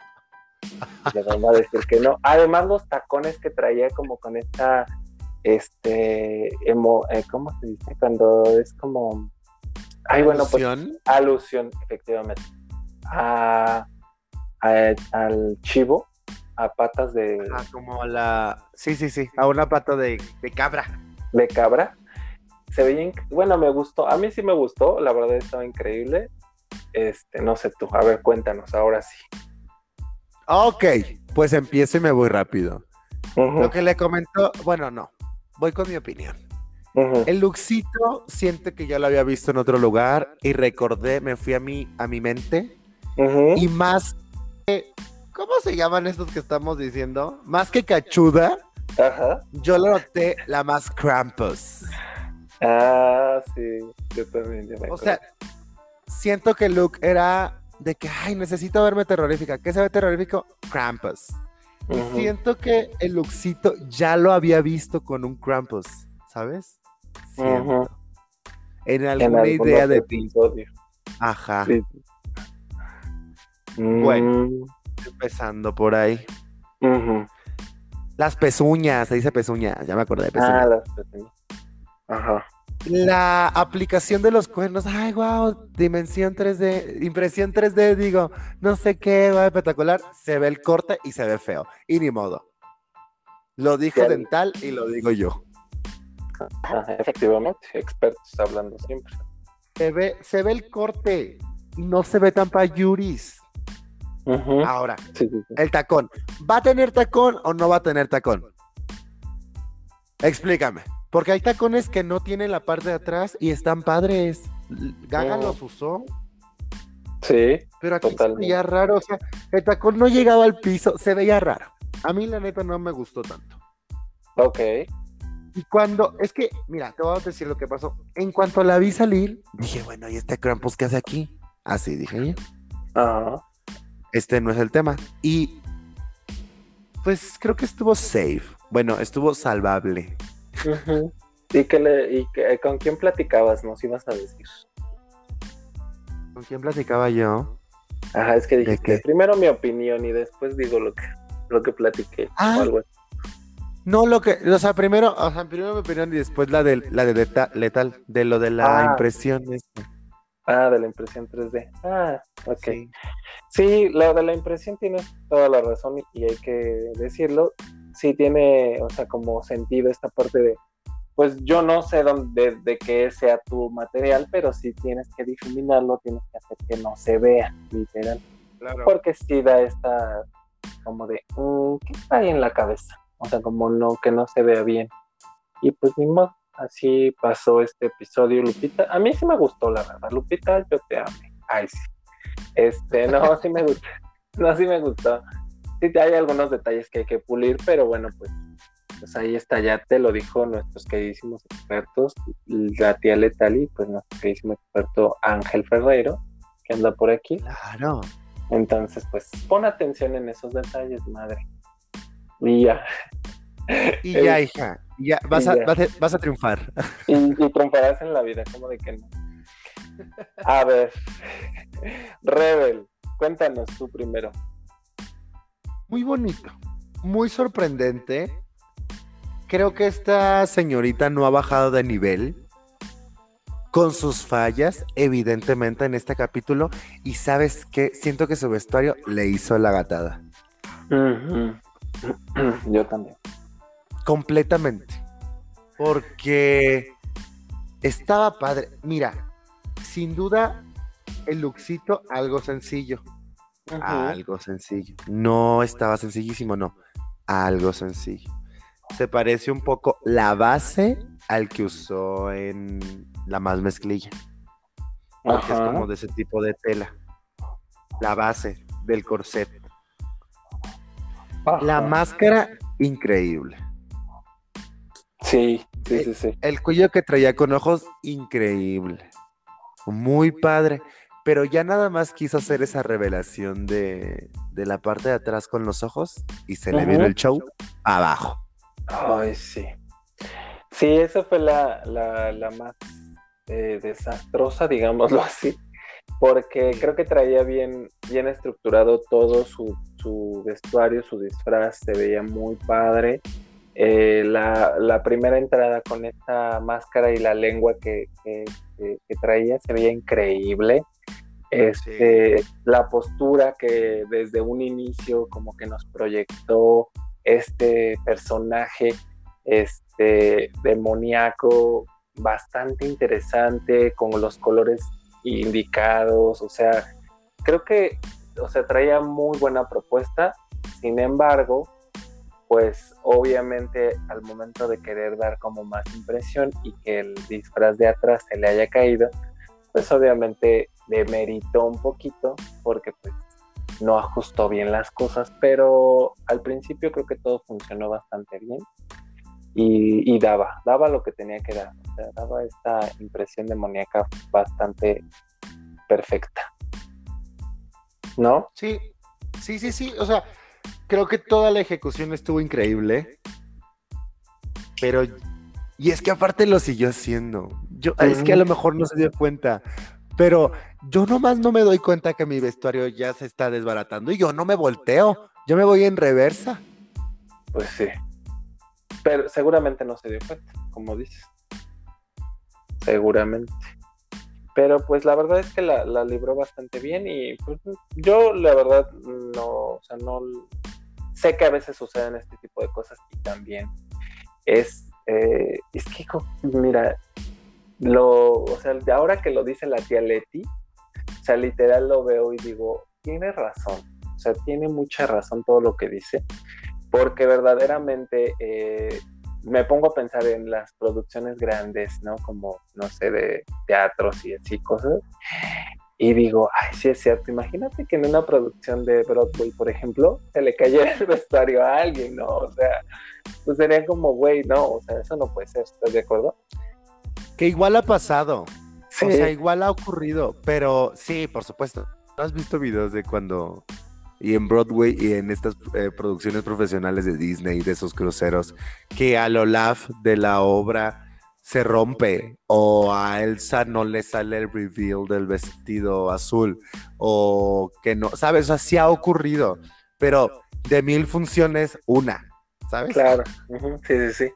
le vamos a decir que no. Además, los tacones que traía como con esta, este, emo, eh, ¿cómo se dice? Cuando es como... Ay, bueno, pues alusión, efectivamente. A, al chivo, a patas de... Ah, como la... Sí, sí, sí, a una pata de, de cabra. De cabra. Se veía, bueno, me gustó, a mí sí me gustó, la verdad estaba increíble. Este, no sé tú, a ver, cuéntanos, ahora sí. Ok, pues empiezo y me voy rápido. Lo que le comentó, bueno, no, voy con mi opinión. El Luxito siente que ya lo había visto en otro lugar y recordé, me fui a mi, a mi mente y más que, ¿cómo se llaman estos que estamos diciendo? Más que cachuda, yo lo noté la más Krampus. Ah, sí, yo también. o sea, siento que Luke era de que, ay, necesito verme terrorífica. ¿Qué se ve terrorífico? Krampus. Y siento que el Luxito ya lo había visto con un Krampus, ¿sabes? En alguna idea de episodio. Ajá. Bueno, mm. empezando por ahí. Las pezuñas, se dice pezuñas, ya me acordé de pezuñas. Ah, las pezuñas. Ajá. La aplicación de los cuernos, ay, wow, dimensión 3D, impresión 3D, digo, no sé qué, va espectacular. Se ve el corte y se ve feo. Y ni modo. Lo dijo Dental y lo digo yo. efectivamente, expertos hablando siempre. Se ve, se ve el corte no se ve tan payuris. Ahora, el tacón. ¿Va a tener tacón o no va a tener tacón? Explícame. Porque hay tacones que no tienen la parte de atrás y están padres. Gaga los usó. Sí. Pero aquí se veía raro. O sea, el tacón no llegaba al piso. Se veía raro. A mí, la neta, no me gustó tanto. Ok. Y cuando, es que, mira, te voy a decir lo que pasó. En cuanto la vi salir, dije, bueno, ¿y este Krampus qué hace aquí? Así dije yo. Ajá. Este no es el tema. Y, pues creo que estuvo safe. Bueno, estuvo salvable. ¿Y, que le, y que, con quién platicabas? Nos ibas a decir. ¿Con quién platicaba yo? Ajá, es que dije primero mi opinión y después digo lo que, lo que platiqué. Ah, No, lo que, o sea, primero, o sea, primero mi opinión y después la de la de letal, de lo de la ah. impresión. Ah, de la impresión 3D. Ah, ok. Sí. sí, la de la impresión tiene toda la razón y hay que decirlo sí tiene, o sea, como sentido esta parte de, pues yo no sé dónde, de qué sea tu material, pero sí tienes que difuminarlo, tienes que hacer que no se vea, literal. Porque sí da esta, como de, mm, ¿qué está ahí en la cabeza? O sea, como no, que no se vea bien. Y pues ni modo, así pasó este episodio, Lupita. A mí sí me gustó, la verdad. Lupita, yo te amo. Ay, sí. Este, no, sí me gustó. No, sí me gustó sí hay algunos detalles que hay que pulir, pero bueno, pues, pues ahí está, ya te lo dijo nuestros queridísimos expertos, la tía Letali, pues nuestro queridísimo experto Ángel Ferrero, que anda por aquí. Claro. Entonces, pues pon atención en esos detalles, madre. Y ya. Y ya, hija, ya vas, a, Vas, a, triunfar. Y, y, triunfarás en la vida, como de que no. A ver, Rebel, cuéntanos tú primero muy bonito, muy sorprendente. Creo que esta señorita no ha bajado de nivel con sus fallas, evidentemente, en este capítulo. Y sabes qué, siento que su vestuario le hizo la gatada. Yo también. Completamente. Porque estaba padre. Mira, sin duda, el luxito, algo sencillo algo sencillo. No estaba sencillísimo, no. Algo sencillo. Se parece un poco la base al que usó en la más mezclilla. Porque es como de ese tipo de tela. La base del corset. La máscara, increíble. Sí, sí, sí, sí. El cuello que traía con ojos, increíble. Muy padre pero ya nada más quiso hacer esa revelación de, la parte de atrás con los ojos y se le vino el show abajo. Ay, sí. Sí, esa fue la, más eh, desastrosa, digámoslo así, porque creo que traía bien, bien estructurado todo su, vestuario, su disfraz, se veía muy padre. Eh, la, primera entrada con esta máscara y la lengua que, que traía se veía increíble. Este, la postura que desde un inicio como que nos proyectó este personaje este demoníaco bastante interesante con los colores indicados, o sea, creo que o sea, traía muy buena propuesta, sin embargo, pues obviamente al momento de querer dar como más impresión y que el disfraz de atrás se le haya caído, pues obviamente demeritó un poquito porque pues no ajustó bien las cosas, pero al principio creo que todo funcionó bastante bien y, daba, daba lo que tenía que dar, o sea, daba esta impresión demoníaca bastante perfecta. ¿No? Sí, sí, sí, sí, o sea, creo que toda la ejecución estuvo increíble, pero, y es que aparte lo siguió haciendo, yo, es que a lo mejor no se dio cuenta, pero yo nomás no me doy cuenta que mi vestuario ya se está desbaratando y yo no me volteo, yo me voy en reversa. Pues sí. Pero seguramente no se dio cuenta, como dices. Seguramente. Pero pues la verdad es que la, libró bastante bien y pues, yo la verdad no, o sea, no sé que a veces suceden este tipo de cosas y también es, eh, es que, mira, lo, o sea, ahora que lo dice la tía Leti, o sea, literal lo veo y digo, tiene razón, o sea, tiene mucha razón todo lo que dice, porque verdaderamente eh, me pongo a pensar en las producciones grandes, ¿no? Como, no sé, de teatros y así cosas, y digo, ay, sí es cierto, imagínate que en una producción de Broadway, por ejemplo, se le cayera el vestuario a alguien, ¿no? O sea, pues sería como, güey, no, o sea, eso no puede ser, ¿estás de acuerdo? Que igual ha pasado. O sea, igual ha ocurrido. Pero sí, por supuesto. ¿No has visto videos de cuando y en Broadway y en estas eh, producciones profesionales de Disney, de esos cruceros, que a Olaf de la obra se rompe o a Elsa no le sale el reveal del vestido azul o que no, ¿sabes? Así ha ocurrido, pero de mil funciones, una, ¿sabes? Claro, sí, sí, sí.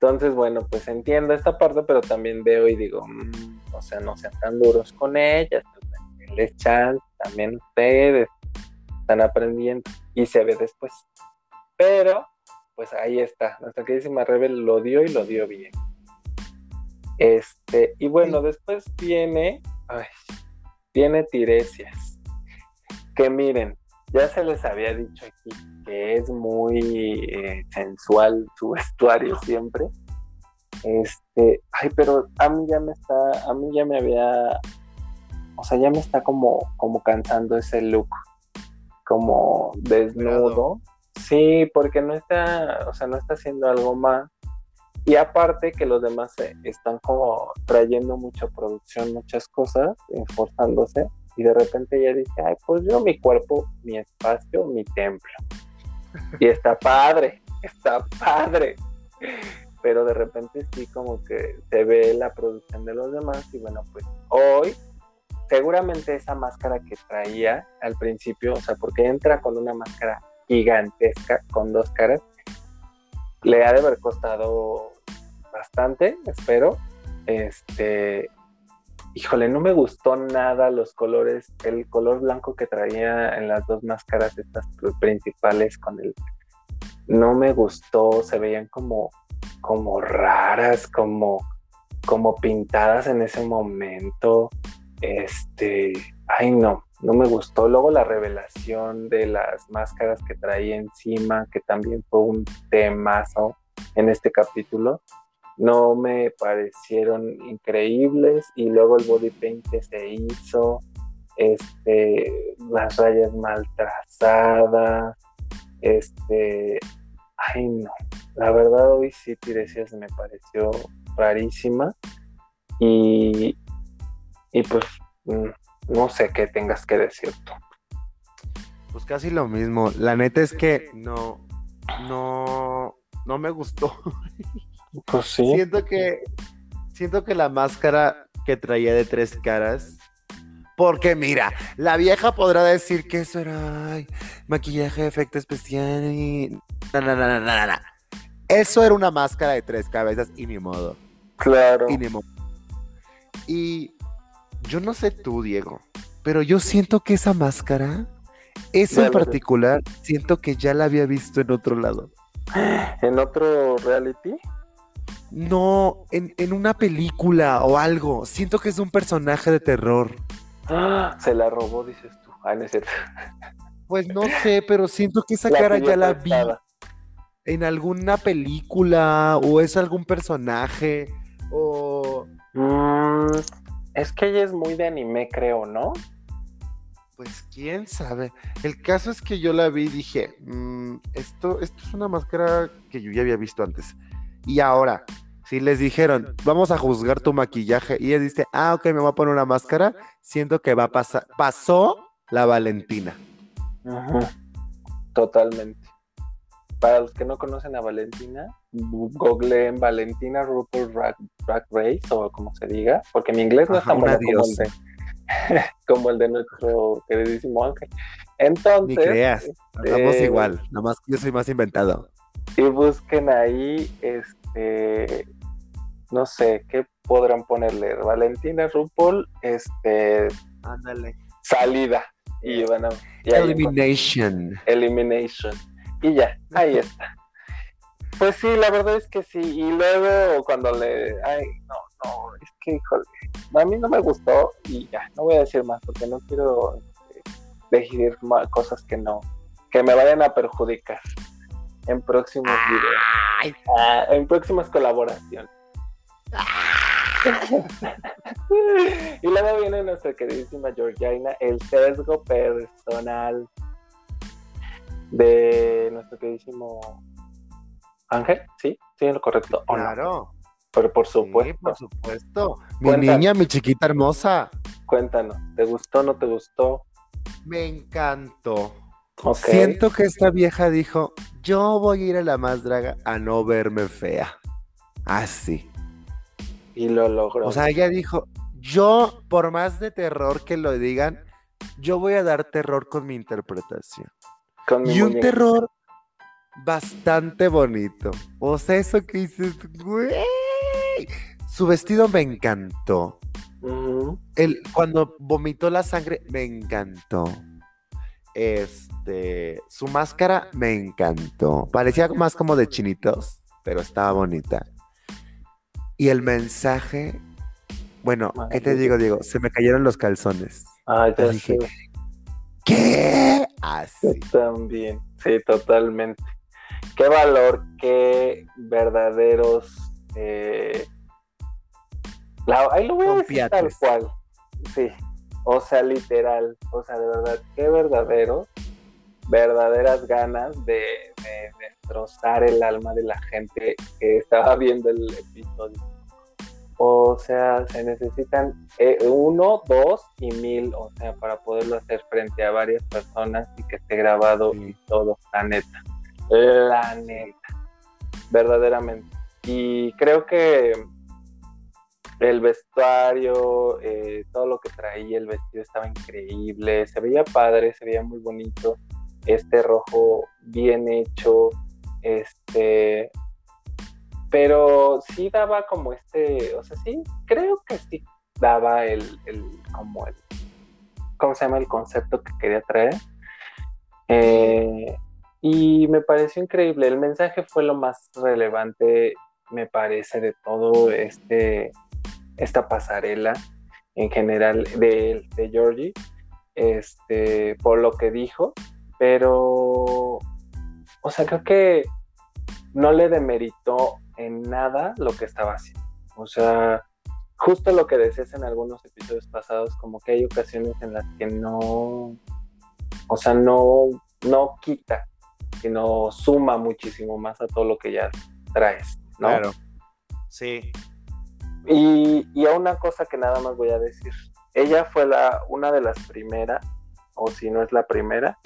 Entonces, bueno, pues entiendo esta parte, pero también veo y digo, mm, o sea, no sean tan duros con ellas, pues, les chance, también ustedes están aprendiendo y se ve después. Pero, pues ahí está, nuestra queridísima Rebel lo dio y lo dio bien. Este, y bueno, después viene, ay, viene Tiresias, que miren, ya se les había dicho aquí que es muy eh, sensual su vestuario siempre. Este, ay, pero a mí ya me está, a mí ya me había, o sea, ya me está como, como cansando ese look, como desnudo. Sí, porque no está, o sea, no está haciendo algo más. Y aparte que los demás están como trayendo mucha producción, muchas cosas, esforzándose y de repente ella dice, ay, pues yo mi cuerpo, mi espacio, mi templo. Y está padre, está padre. Pero de repente sí como que se ve la producción de los demás y bueno, pues hoy seguramente esa máscara que traía al principio, o sea, porque entra con una máscara gigantesca con dos caras, le ha de haber costado bastante, espero. Este, híjole, no me gustó nada los colores, el color blanco que traía en las dos máscaras estas principales con el no me gustó, se veían como como raras, como como pintadas en ese momento. Este, ay no, no me gustó. Luego la revelación de las máscaras que traía encima, que también fue un temazo en este capítulo no me parecieron increíbles. Y luego el body paint que se hizo, este, las rayas mal trazadas, este, ay no, la verdad hoy sí Tiresias me pareció rarísima. Y, y pues mm, no sé qué tengas que decir tú. Pues casi lo mismo, la neta es que no, no, no me gustó. Pues sí. Siento que, siento que la máscara que traía de tres caras. Porque mira, la vieja podrá decir que eso era maquillaje, efecto especial y. No, no, no. Eso era una máscara de tres cabezas y ni modo. Claro. Y ni modo. Y yo no sé tú, Diego, pero yo siento que esa máscara, esa en particular, siento que ya la había visto en otro lado. ¿En otro reality? No, en, una película o algo. Siento que es un personaje de terror. Ah, se la robó, dices tú. Ay, no es cierto. Pues no sé, pero siento que esa cara ya la vi en alguna película o es algún personaje o... Mm, es que ella es muy de anime, creo, ¿no? Pues quién sabe. El caso es que yo la vi y dije, mm, esto, esto es una máscara que yo ya había visto antes. Y ahora, si les dijeron, vamos a juzgar tu maquillaje, y ella dice, ah, ok, me voy a poner una máscara, siento que va a pasar. Pasó la Valentina. Totalmente. Para los que no conocen a Valentina, googleen Valentina Rupert Drag, Race, o como se diga, porque mi inglés no es tan bueno como el, de, como el de nuestro queridísimo Ángel. Entonces. Ni creas, hablamos este, igual, nomás yo soy más inventado. Y busquen ahí, este, no sé, ¿qué podrán ponerle? Valentina RuPaul, este, ándale, salida. Y van a, Elimination. Elimination. Y ya, ahí está. Pues sí, la verdad es que sí. Y luego cuando le. Ay, no, no, es que, híjole. A mí no me gustó y ya, no voy a decir más porque no quiero este, decidir cosas que no. que me vayan a perjudicar en próximos videos. Ah, en próximas colaboraciones. y luego viene nuestra queridísima Georgina, el sesgo personal de nuestro queridísimo Ángel, ¿sí? ¿Sí es lo correcto? claro. Pero por supuesto. por supuesto. Mi niña, mi chiquita hermosa. Cuéntanos, ¿te gustó o no te gustó? Me encantó. Siento que esta vieja dijo, yo voy a ir a la más draga a no verme fea. Así. Y lo logró. O sea, ella dijo, yo, por más de terror que lo digan, yo voy a dar terror con mi interpretación. y un terror bastante bonito. O sea, eso que dices, güey. Su vestido me encantó. El, cuando vomitó la sangre, me encantó. Este, su máscara me encantó. Parecía más como de chinitos, pero estaba bonita. Y el mensaje, bueno, ¿qué te digo, Diego? Se me cayeron los calzones. Ah, ya dije, ¿qué? Así. también, sí, totalmente. Qué valor, qué verdaderos. Eh... ahí lo voy a decir tal cual. Sí, o sea, literal. O sea, de verdad, qué verdadero, verdaderas ganas de destrozar el alma de la gente que estaba viendo el episodio. O sea, se necesitan eh, uno, dos y mil, o sea, para poderlo hacer frente a varias personas y que esté grabado y todo, la neta. La neta. Verdaderamente. Y creo que el vestuario, eh, todo lo que traía, el vestido estaba increíble, se veía padre, se veía muy bonito, este rojo bien hecho, este, pero sí daba como este, o sea, sí, creo que sí daba el, el como el, ¿cómo se llama? El concepto que quería traer. Eh, y me pareció increíble, el mensaje fue lo más relevante, me parece, de todo este, esta pasarela en general de, de Georgie, este, por lo que dijo, pero o sea, creo que no le demeritó en nada lo que estaba haciendo. O sea, justo lo que decías en algunos episodios pasados, como que hay ocasiones en las que no, o sea, no, no quita, sino suma muchísimo más a todo lo que ya traes, ¿no? Claro. Sí. Y, y a una cosa que nada más voy a decir, ella fue la, una de las primeras, o si no es la primera,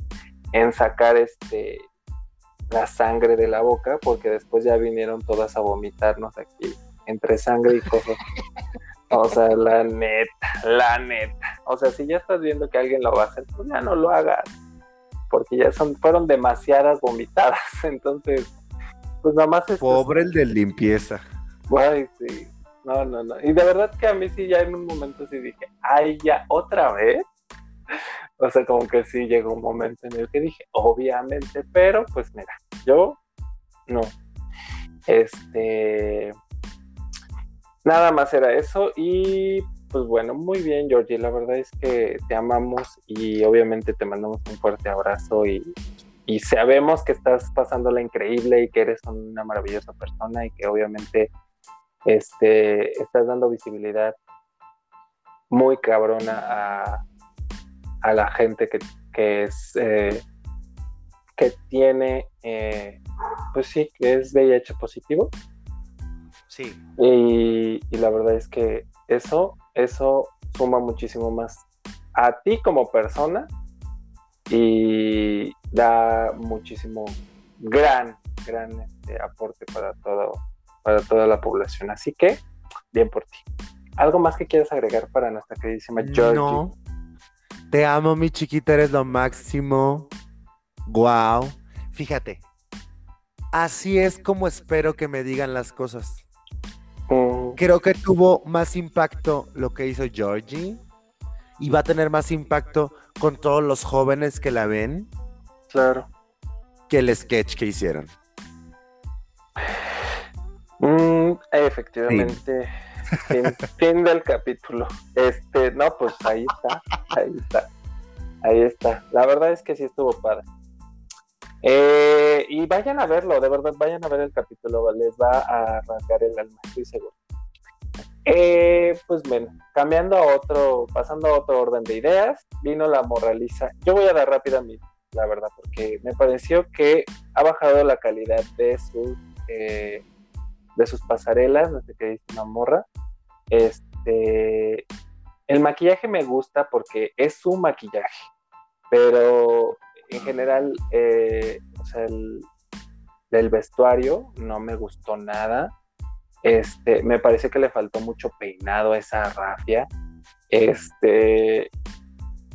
en sacar este la sangre de la boca, porque después ya vinieron todas a vomitarnos aquí, entre sangre y cosas. O sea, la neta, la neta. O sea, si ya estás viendo que alguien lo va a hacer, pues ya no lo hagas. Porque ya son, fueron demasiadas vomitadas. Entonces, pues nada más es. Pobre el de limpieza. Ay, sí. No, no, no. Y de verdad que a mí sí ya en un momento sí dije, ay, ya, otra vez. O sea, como que sí llegó un momento en el que dije, obviamente, pero pues mira, yo no. Este. Nada más era eso. Y pues bueno, muy bien, Georgie. La verdad es que te amamos y obviamente te mandamos un fuerte abrazo y, y sabemos que estás pasándola increíble y que eres una maravillosa persona y que obviamente este, estás dando visibilidad muy cabrona a, a la gente que, que es eh, que tiene eh, pues sí, que es VIH positivo. Sí. Y, la verdad es que eso, eso suma muchísimo más a ti como persona y da muchísimo gran, gran este, aporte para todo, para toda la población. Así que, bien por ti. ¿Algo más que quieras agregar para nuestra queridísima Georgie? No. Te amo, mi chiquita, eres lo máximo. Wow. Fíjate, así es como espero que me digan las cosas. Creo que tuvo más impacto lo que hizo Georgie y va a tener más impacto con todos los jóvenes que la ven. Claro. Que el sketch que hicieron. Mm, efectivamente. Fin. del capítulo. Este, no, pues ahí está, ahí está, ahí está. La verdad es que sí estuvo padre. Eh, y vayan a verlo, de verdad, vayan a ver el capítulo, les va a arrancar el alma, estoy seguro. Eh, pues bueno, cambiando a otro, pasando a otro orden de ideas, vino la moraliza. Yo voy a dar rápidamente, la verdad, porque me pareció que ha bajado la calidad de sus, eh, de sus pasarelas, sé qué dice una morra. Este, el maquillaje me gusta porque es su maquillaje, pero en general, eh, o sea, el, vestuario no me gustó nada. Este, me parece que le faltó mucho peinado a esa rafia. Este,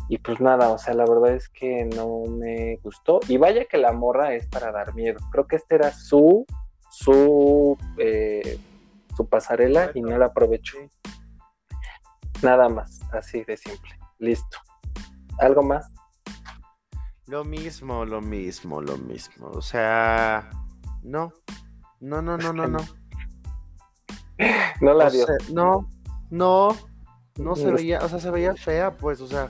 y pues nada, o sea, la verdad es que no me gustó. Y vaya que la morra es para dar miedo. Creo que este era su, su, eh, su pasarela y no la aprovechó. Nada más, así de simple. Listo. ¿Algo más? Lo mismo, lo mismo, lo mismo. O sea, no. No, no, no, no, no. No la dio. no, no, no se veía, o sea, se veía fea, pues, o sea.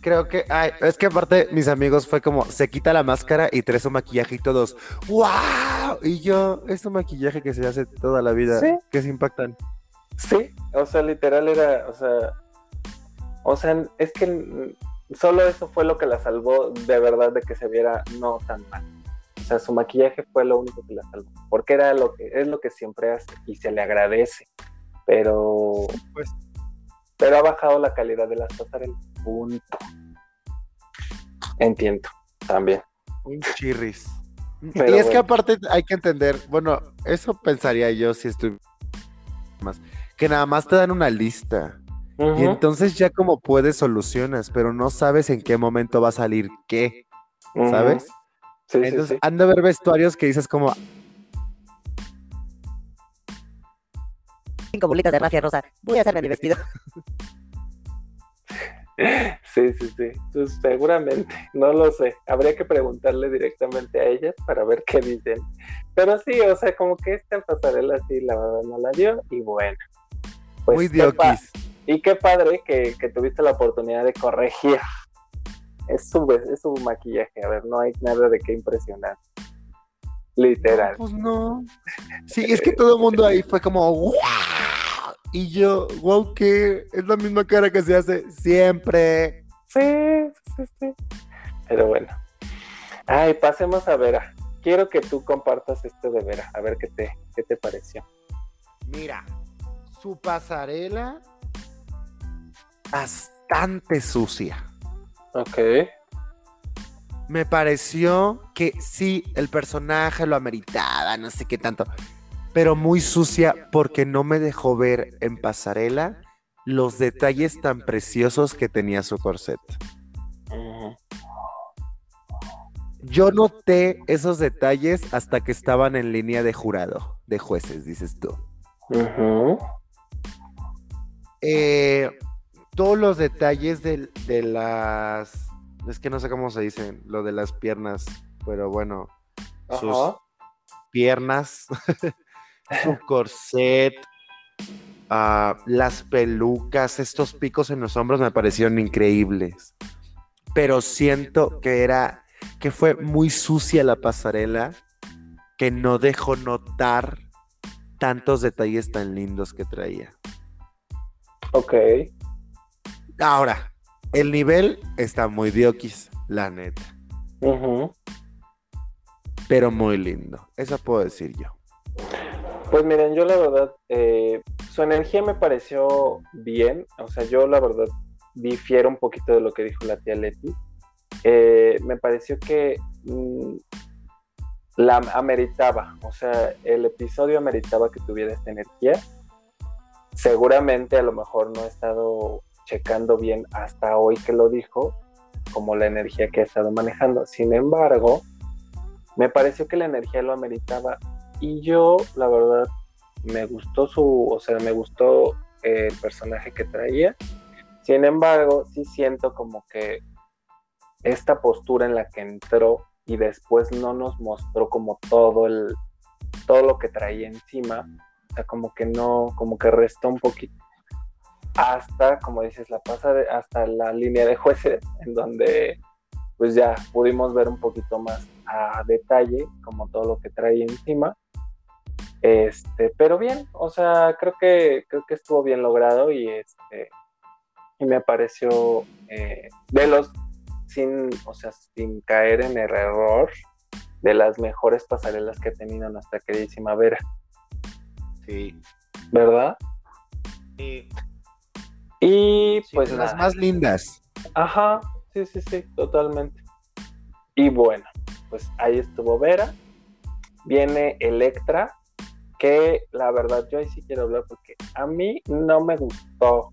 Creo que, ay, es que aparte mis amigos fue como, se quita la máscara y trae su maquillaje y todos, ¡wow! Y yo, es un maquillaje que se hace toda la vida, que se impactan. Sí, o sea, literal era, o sea, o sea, es que solo eso fue lo que la salvó de verdad de que se viera no tan mal. O sea, su maquillaje fue lo único que la salvó, porque era lo que es lo que siempre hace y se le agradece. Pero pues pero ha bajado la calidad de las pasarelas. Punto. Entiendo, también. Un chirris. y es que aparte hay que entender, bueno, eso pensaría yo si estoy más, que nada más te dan una lista. Y entonces ya como puedes solucionas, pero no sabes en qué momento va a salir qué, ¿sabes? Entonces anda a ver vestuarios que dices como... Cinco bolitas de rafia rosa, voy a hacerme mi vestido. Sí, sí, sí. Pues seguramente, no lo sé. Habría que preguntarle directamente a ellas para ver qué dicen. Pero sí, o sea, como que esta pasarela sí, la verdad no la dio. Y bueno. Pues, Muy diokis. Y qué padre que, tuviste la oportunidad de corregir. Es su, es su maquillaje, a ver, no hay nada de qué impresionar. Literal. pues no. Sí, es que todo el mundo ahí fue como, ¡wow! Y yo, wow, que es la misma cara que se hace siempre. Sí, sí, sí. Pero bueno. Ay, pasemos a Vera. Quiero que tú compartas esto de Vera, a ver qué te, qué te pareció. Mira, su pasarela bastante sucia. Ok. Me pareció que sí, el personaje lo ameritaba, no sé qué tanto, pero muy sucia porque no me dejó ver en pasarela los detalles tan preciosos que tenía su corset. Yo noté esos detalles hasta que estaban en línea de jurado, de jueces, dices tú. eh, todos los detalles de, las. Es que no sé cómo se dicen, lo de las piernas, pero bueno, sus piernas, su corset. Ah, las pelucas, estos picos en los hombros me parecieron increíbles. Pero siento que era, que fue muy sucia la pasarela, que no dejó notar tantos detalles tan lindos que traía. Ok. Ahora, el nivel está muy diokis, la neta. Pero muy lindo, eso puedo decir yo. Pues miren, yo la verdad, eh, su energía me pareció bien, o sea, yo la verdad difiero un poquito de lo que dijo la tía Leti. Eh, me pareció que mm, la ameritaba, o sea, el episodio ameritaba que tuviera esta energía. Seguramente a lo mejor no he estado checando bien hasta hoy que lo dijo, como la energía que ha estado manejando. Sin embargo, me pareció que la energía lo ameritaba y yo, la verdad, me gustó su, o sea, me gustó el personaje que traía. Sin embargo, sí siento como que esta postura en la que entró y después no nos mostró como todo el todo lo que traía encima, o sea, como que no, como que restó un poquito hasta, como dices, la pasa de, hasta la línea de jueces, en donde pues ya pudimos ver un poquito más a detalle como todo lo que trae encima. Este, pero bien, o sea, creo que creo que estuvo bien logrado y este y me pareció eh, de los sin, o sea, sin caer en el error de las mejores pasarelas que ha tenido nuestra queridísima Vera. Sí. ¿Verdad? Sí. Y pues las más lindas. Ajá, sí, sí, sí, totalmente. Y bueno, pues ahí estuvo Vera. Viene Electra, que la verdad yo ahí sí quiero hablar porque a mí no me gustó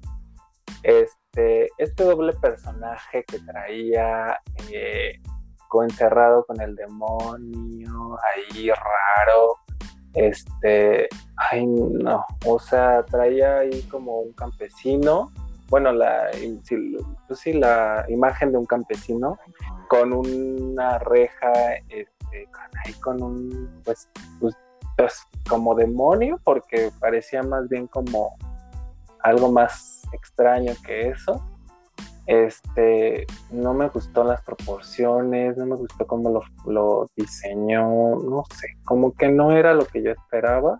este, este doble personaje que traía eh, encerrado con el demonio, ahí raro. Este, ay no, o sea, traía ahí como un campesino bueno, la, pues sí, la imagen de un campesino con una reja, este, con, ahí con un, pues, pues, pues, como demonio, porque parecía más bien como algo más extraño que eso. Este, no me gustó las proporciones, no me gustó cómo lo, lo diseñó, no sé, como que no era lo que yo esperaba.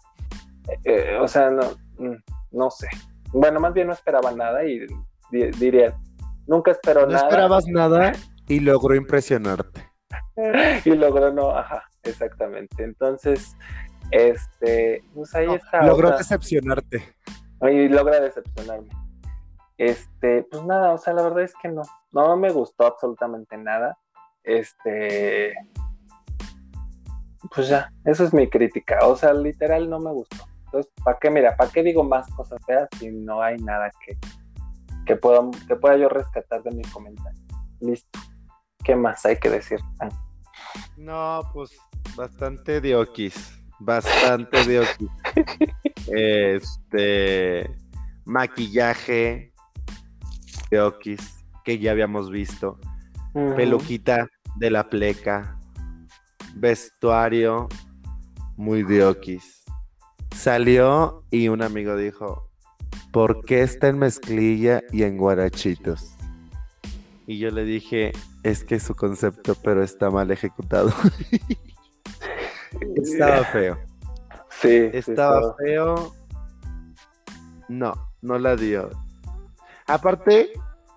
Eh, o sea, no, mm, no sé, bueno, más bien no esperaba nada y diría, nunca espero nada. No esperabas nada y logró impresionarte. y logró no, ajá, exactamente. Entonces, este, pues ahí está. Logró decepcionarte. Y logra decepcionarme. Este, pues nada, o sea, la verdad es que no, no me gustó absolutamente nada. Este, pues ya, eso es mi crítica. O sea, literal no me gustó. Entonces, ¿para qué, mira, para qué digo más cosas feas si no hay nada que, que, pueda, que pueda yo rescatar de mi comentario? Listo. ¿Qué más hay que decir? No, pues bastante diokis. Bastante diokis. este. Maquillaje. Diokis. Que ya habíamos visto. Peluquita de la pleca. Vestuario. Muy diokis Salió y un amigo dijo, ¿por qué está en mezclilla y en guarachitos? Y yo le dije, es que es su concepto, pero está mal ejecutado. estaba feo. Sí. Estaba feo. No, no la dio. Aparte,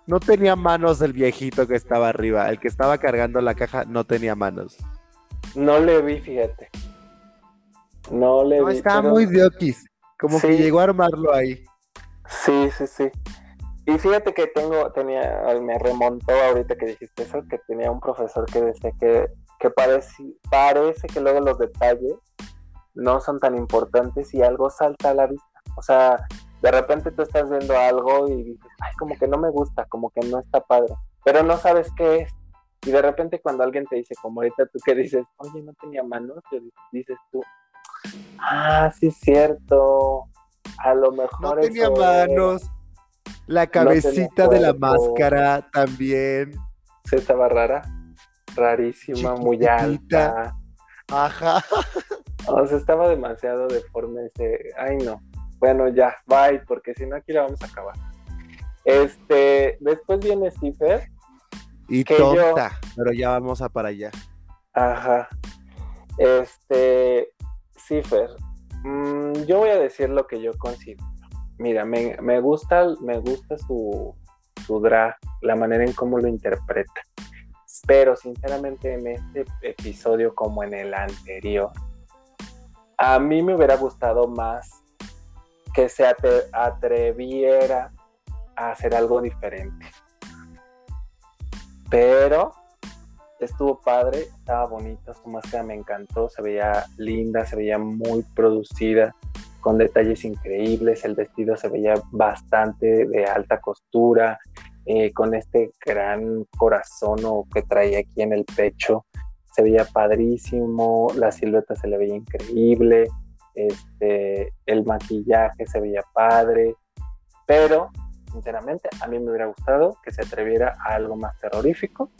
no tenía manos el viejito que estaba arriba. El que estaba cargando la caja no tenía manos. No le vi, fíjate. No le no, Estaba muy diokis. Como que llegó a armarlo ahí. Sí, sí, sí. Y fíjate que tengo, tenía, me remontó ahorita que dijiste eso, que tenía un profesor que decía que, que parece, parece que luego los detalles no son tan importantes y algo salta a la vista. O sea, de repente tú estás viendo algo y dices, ay, como que no me gusta, como que no está padre, pero no sabes qué es. Y de repente cuando alguien te dice, como ahorita tú que dices, oye, no tenía manos, dices tú, Ah, sí, cierto. A lo mejor. No tenía manos. La cabecita de la máscara también. Se estaba rara. Rarísima, muy alta. Ajá. O sea, estaba demasiado deforme ese. Ay, no. Bueno, ya, bye, porque si no aquí la vamos a acabar. Este, después viene Cipher. Y tonta, pero ya vamos a para allá. Ajá. Este, Cipher, mm, yo voy a decir lo que yo considero. Mira, me, me gusta, me gusta su, su drag, la manera en cómo lo interpreta. Pero sinceramente en este episodio como en el anterior, a mí me hubiera gustado más que se atreviera a hacer algo diferente. Pero estuvo padre, estaba bonita, su máscara me encantó, se veía linda, se veía muy producida, con detalles increíbles, el vestido se veía bastante de alta costura, eh, con este gran corazón que traía aquí en el pecho, se veía padrísimo, la silueta se le veía increíble, este, el maquillaje se veía padre, pero sinceramente a mí me hubiera gustado que se atreviera a algo más terrorífico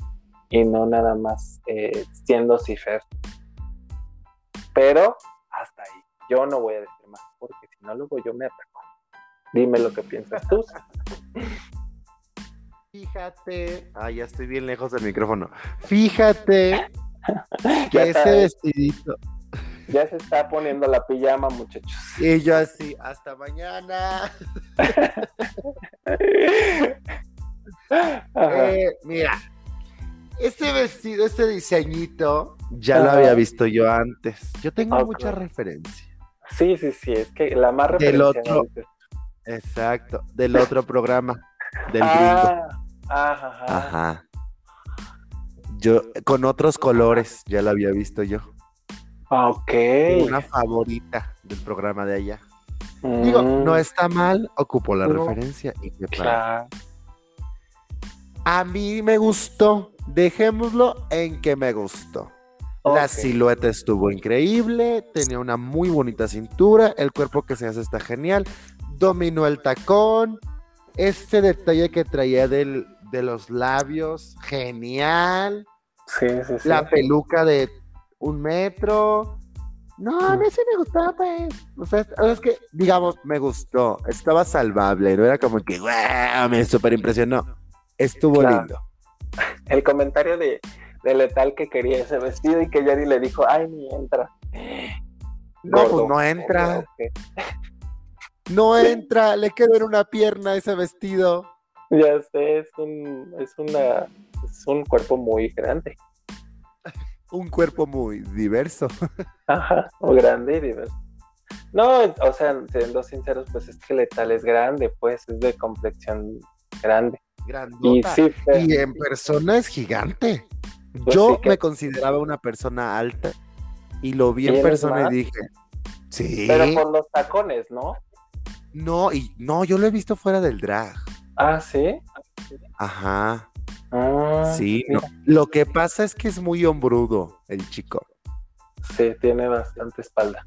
y no nada más eh, siendo Cifer. Pero hasta ahí. Yo no voy a decir más porque si no luego yo me ataco. Dime lo que piensas tú. Fíjate, ah, ya estoy bien lejos del micrófono. Fíjate que ese vestidito. Ya se está poniendo la pijama, muchachos. Y yo así, hasta mañana. Eh, mira, este vestido, este diseñito, ya lo había visto yo antes. Yo tengo mucha referencia. Sí, sí, sí, es que la más referencia. Del otro, exacto, del otro programa, del ah, Ajá. Ajá. Yo, con otros colores, ya lo había visto yo. Ah, ok. Una favorita del programa de allá. Digo, mm. no está mal, ocupo la referencia. Y claro. A mí me gustó, dejémoslo en que me gustó. La silueta estuvo increíble, tenía una muy bonita cintura, el cuerpo que se hace está genial, dominó el tacón, este detalle que traía del, de los labios, genial. Sí, sí, sí. La peluca de un metro. No, a mí sí me gustaba, pues. O sea, es que, digamos, me gustó. Estaba salvable, no era como que, wow, me super impresionó. Estuvo lindo. El comentario de, de, Letal que quería ese vestido y que Yari le dijo, ay, ni entra. No, pues no entra. No entra, le quedó en una pierna ese vestido. Ya sé, es un, es una, es un cuerpo muy grande. Un cuerpo muy diverso. Ajá, muy grande y diverso. No, o sea, siendo sinceros, pues es que Letal es grande, pues es de complexión grande. Y, sí, y en persona es gigante. Pues Yo me consideraba una persona alta y lo vi en persona y dije, sí. Pero con los tacones, ¿no? No, y no, yo lo he visto fuera del drag. Ah, sí. Ajá. Ah, sí, lo que pasa es que es muy hombrudo el chico. Sí, tiene bastante espalda.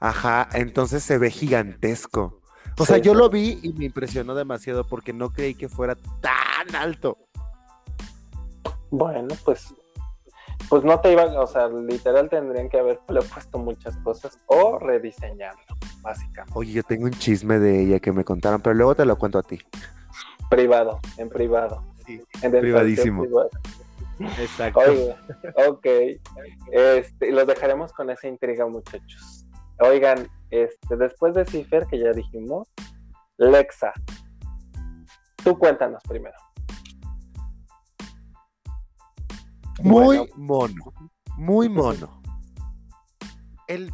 Ajá, entonces se ve gigantesco. O sea, yo lo vi y me impresionó demasiado porque no creí que fuera tan alto. Bueno, pues pues no te iban, o sea, literal tendrían que haberle puesto muchas cosas o rediseñarlo, básicamente. Oye, yo tengo un chisme de ella que me contaron, pero luego te lo cuento a ti. Privado, en privado. Sí, en privadísimo. Exacto. Oye, ok. Este, los dejaremos con esa intriga, muchachos. Oigan, este, después de Cifer, que ya dijimos, Lexa, tú cuéntanos primero. Muy mono, muy mono. El,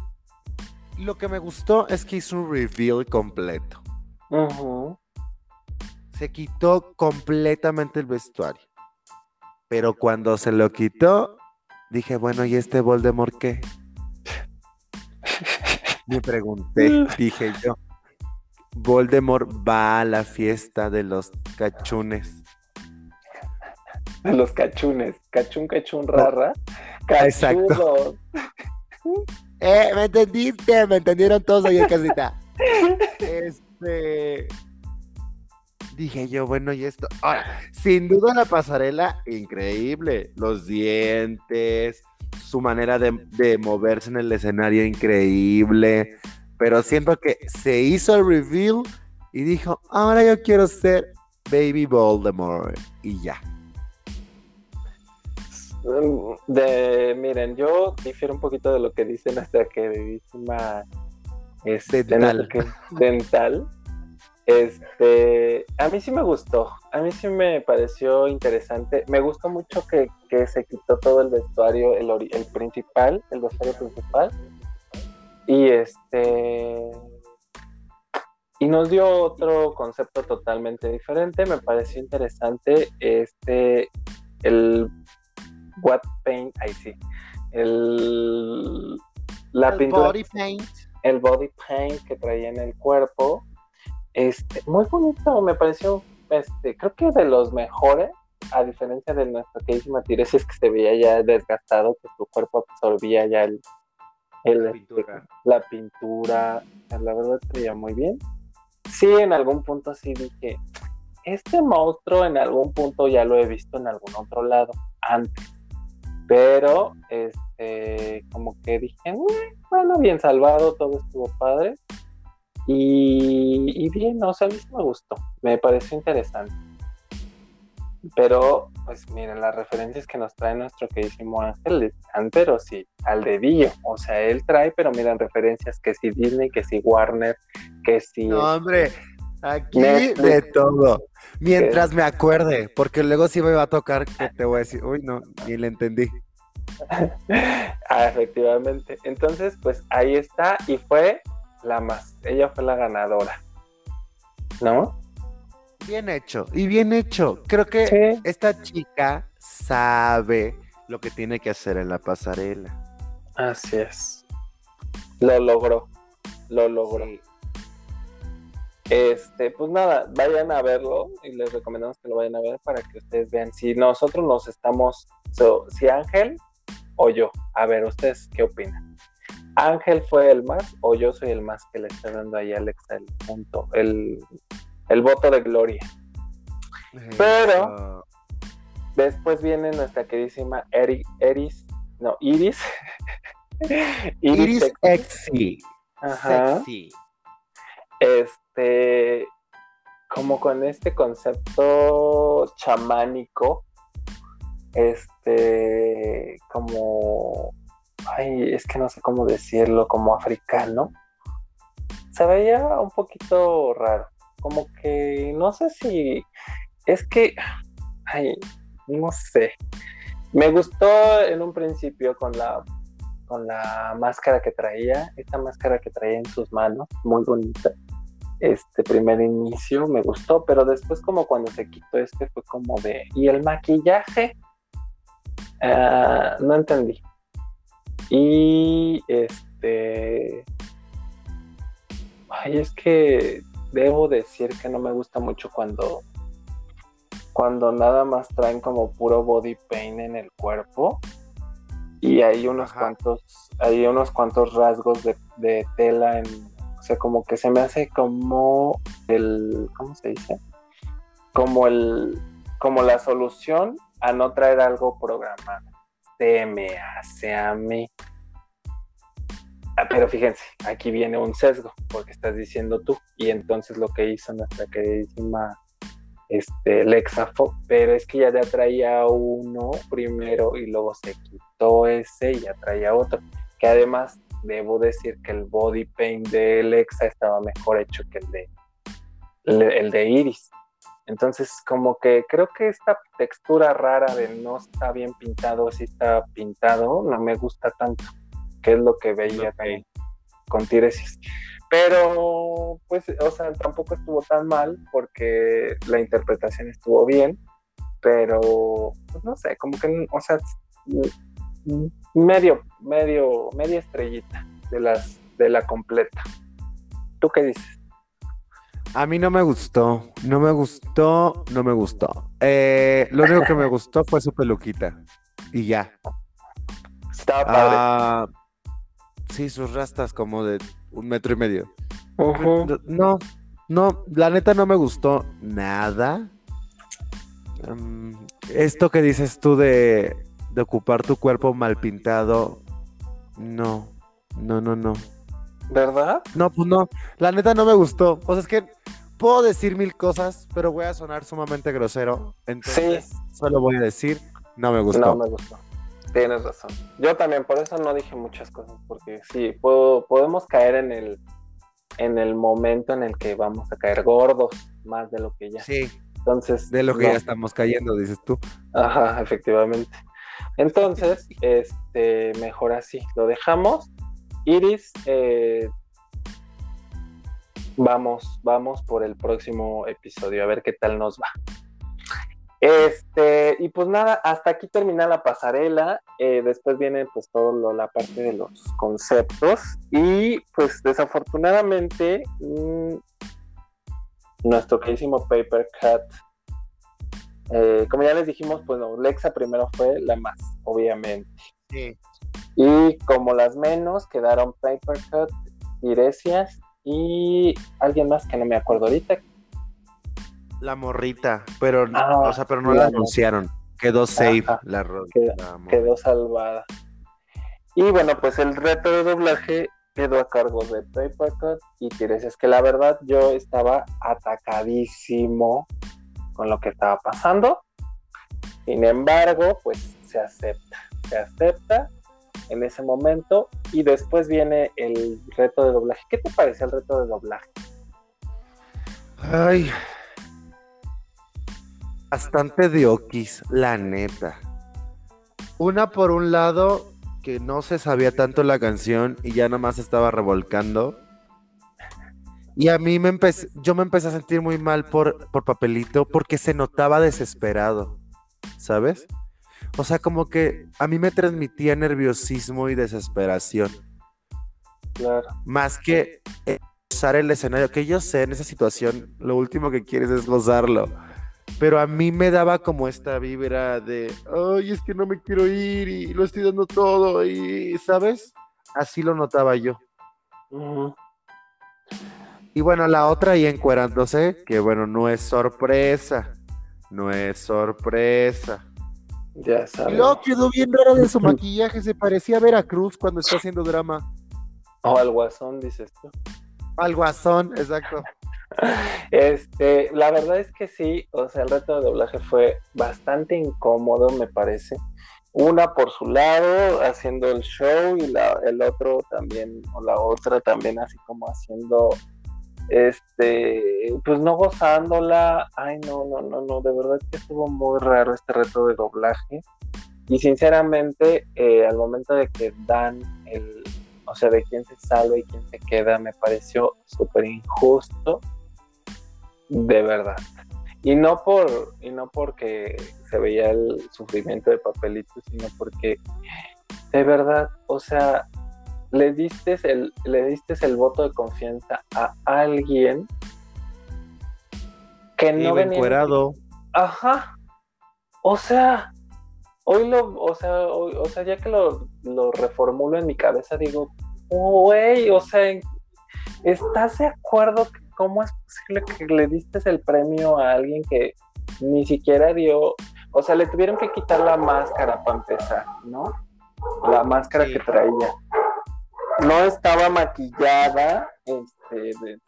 lo que me gustó es que hizo un reveal completo. Se quitó completamente el vestuario. Pero cuando se lo quitó, dije, bueno, ¿y este Voldemort qué? Me pregunté, dije yo. Voldemort va a la fiesta de los cachunes los cachunes. Cachun, cachun, rara. Exacto. eh, ¿me entendiste? Me entendieron todos ahí en casita. Este. Dije yo, bueno, y esto. Ahora, sin duda la pasarela, increíble. Los dientes, su manera de, de moverse en el escenario, increíble. pero siento que se hizo el reveal y dijo, ahora yo quiero ser Baby Voldemort y ya. De, miren, yo difiero un poquito de lo que dice nuestra queridísima este, dental. dental. Este, a mí sí me gustó, a mí sí me pareció interesante. Me gustó mucho que, se quitó todo el vestuario, el, el principal, el vestuario principal. Y este, y nos dio otro concepto totalmente diferente. Me pareció interesante este, el what paint, ahí sí, el, la pintura, body paint. el body paint que traía en el cuerpo, este, muy bonito, me pareció, este, creo que de los mejores, a diferencia de nuestro queridísima es que se veía ya desgastado, que su cuerpo absorbía ya el, la, pintura. la pintura, la verdad se veía muy bien sí, en algún punto sí dije, este monstruo en algún punto ya lo he visto en algún otro lado antes. Pero, este, como que dije, bueno, bien salvado, todo estuvo padre. Y, bien, o sea, a mí sí me gustó, me pareció interesante. Pero, pues miren, las referencias que nos trae nuestro queridísimo Ángel están, pero sí, al dedillo. O sea, él trae, pero miren, referencias que si Disney, que si Warner, que si... No, hombre, aquí de todo. Mientras me acuerde, porque luego sí me va a tocar que te voy a decir, uy, no, ni le entendí. ah, efectivamente. Entonces, pues ahí está, y fue la más, ella fue la ganadora. ¿No? Bien hecho, y bien hecho. Creo que esta chica sabe lo que tiene que hacer en la pasarela. Así es. Lo logró. Lo logró. Este, pues nada, vayan a verlo y les recomendamos que lo vayan a ver para que ustedes vean si nosotros nos estamos, si Ángel o yo. A ver, ustedes qué opinan. Ángel fue el más o yo soy el más que le está dando ahí a Alexa el punto, el, el voto de gloria. Pero después viene nuestra queridísima Eris, no, Iris. Iris, Sexy. Ajá. Sexy. Este, como con este concepto chamánico, este, como, ay, es que no sé cómo decirlo, como africano, se veía un poquito raro como que no sé si es que, ay, no sé. Me gustó en un principio con la con la máscara que traía, esta máscara que traía en sus manos, muy bonita. Este primer inicio me gustó, pero después como cuando se quitó este fue como de y el maquillaje ah, no entendí. Y este ay, es que debo decir que no me gusta mucho cuando cuando nada más traen como puro body paint en el cuerpo. Y hay unos cuantos hay unos cuantos rasgos de, tela en o sea como que se me hace como el cómo se dice como el como la solución a no traer algo programado se me a mí Ah, pero fíjense, aquí viene un sesgo, porque estás diciendo tú, y entonces lo que hizo nuestra queridísima este, Lexa pero es que ya te traía uno primero y luego se quitó ese y ya traía otro, que además debo decir que el body paint de Lexa estaba mejor hecho que el de, el de Iris. Entonces, como que creo que esta textura rara de no está bien pintado, si está pintado, no me gusta tanto que es lo que veía con Tiresis. Pero, pues, o sea, tampoco estuvo tan mal porque la interpretación estuvo bien, pero, pues, no sé, como que, o sea, medio, medio, media estrellita de las, de la completa. ¿Tú qué dices? A mí no me gustó, no me gustó, no me gustó. Eh, lo único que me gustó fue su peluquita y ya. Estaba padre. Ah, Sí, sus rastas como de un metro y medio. No, no, la neta no me gustó nada. Em, esto que dices tú de, de ocupar tu cuerpo mal pintado, no, no, no, no. ¿Verdad? No, pues no. La neta no me gustó. O sea, es que puedo decir mil cosas, pero voy a sonar sumamente grosero. Entonces, solo voy a decir, no me gustó. No me gustó. Tienes razón. Yo también, por eso no dije muchas cosas, porque sí, puedo, podemos caer en el, en el momento en el que vamos a caer gordos, más de lo que ya. Sí. Entonces. De lo que ya estamos cayendo, dices tú. Ajá, efectivamente. Entonces, este, mejor así, lo dejamos. Iris, eh, vamos, vamos por el próximo episodio, a ver qué tal nos va. Este, y pues nada, hasta aquí termina la pasarela. Eh, después viene pues todo la parte de los conceptos. Y pues desafortunadamente, mm, nuestro queridísimo Paper Cut, eh, como ya les dijimos, pues no, Lexa primero fue la más, obviamente. Sí. Y como las menos, quedaron Paper Cut, Tiresias y alguien más que no me acuerdo ahorita. La morrita, pero, ah, o sea, pero no la, anunciaron. Quedó safe la, quedó, salvada. Y bueno, pues el reto de doblaje quedó a cargo de Papercut y Tiresias, que la verdad yo estaba atacadísimo con lo que estaba pasando. Sin embargo, pues se acepta, se acepta en ese momento y después viene el reto de doblaje. ¿Qué te parece el reto de doblaje? Ay, bastante de okis, la neta. Una por un lado, que no se sabía tanto la canción y ya nomás estaba revolcando. Y a mí me empecé, yo me empecé a sentir muy mal por, por papelito porque se notaba desesperado, ¿sabes? O sea, como que a mí me transmitía nerviosismo y desesperación. Claro. Más que usar el escenario, que yo sé en esa situación, lo último que quieres es gozarlo. Pero a mí me daba como esta vibra de, ay, es que no me quiero ir y lo estoy dando todo y, ¿sabes? Así lo notaba yo. Y bueno, la otra ahí encuerándose, que bueno, no es sorpresa, no es sorpresa. Ya sabes. Luego quedó bien raro de su maquillaje, se parecía a Veracruz cuando está haciendo drama. O al guasón, dices tú. Al guasón, exacto. Este, la verdad es que sí, o sea, el reto de doblaje fue bastante incómodo, me parece. Una por su lado, haciendo el show, y la, el otro también, o la otra también así como haciendo este, pues no gozándola, ay no, no, no, no, de verdad que estuvo muy raro este reto de doblaje. Y sinceramente eh, al momento de que dan el, o sea, de quién se salva y quién se queda, me pareció súper injusto, de verdad. Y no por, y no porque se veía el sufrimiento de papelito, sino porque de verdad, o sea, le diste el, le diste el voto de confianza a alguien que no venía. Encuerado. Ajá. O sea, hoy lo, o sea, o sea, ya que lo, lo reformulo en mi cabeza, digo, güey, o sea, ¿estás de acuerdo que cómo es posible que le diste el premio a alguien que ni siquiera dio, o sea, le tuvieron que quitar la máscara para empezar, ¿no? La máscara que traía no estaba maquillada, este,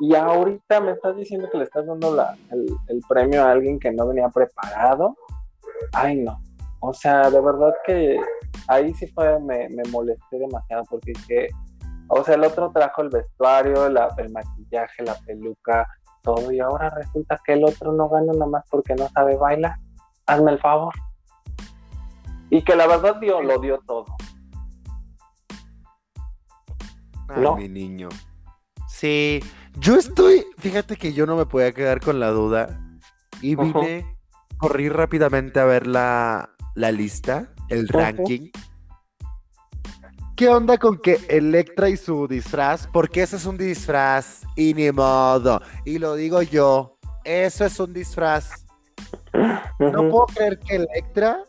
y ahorita me estás diciendo que le estás dando la, el, premio a alguien que no venía preparado. Ay, no. O sea, de verdad que ahí sí fue, me, me molesté demasiado porque que, o sea, el otro trajo el vestuario, el maquillaje, la peluca, todo, y ahora resulta que el otro no gana nada más porque no sabe bailar. Hazme el favor. Y que la verdad dio, lo dio todo. Mi niño. Sí, yo estoy, fíjate que yo no me podía quedar con la duda y vine, corrí rápidamente a ver la, lista, el ranking. ¿Qué onda con que Electra y su disfraz? Porque ese es un disfraz y ni modo. Y lo digo yo, eso es un disfraz. No puedo creer que Electra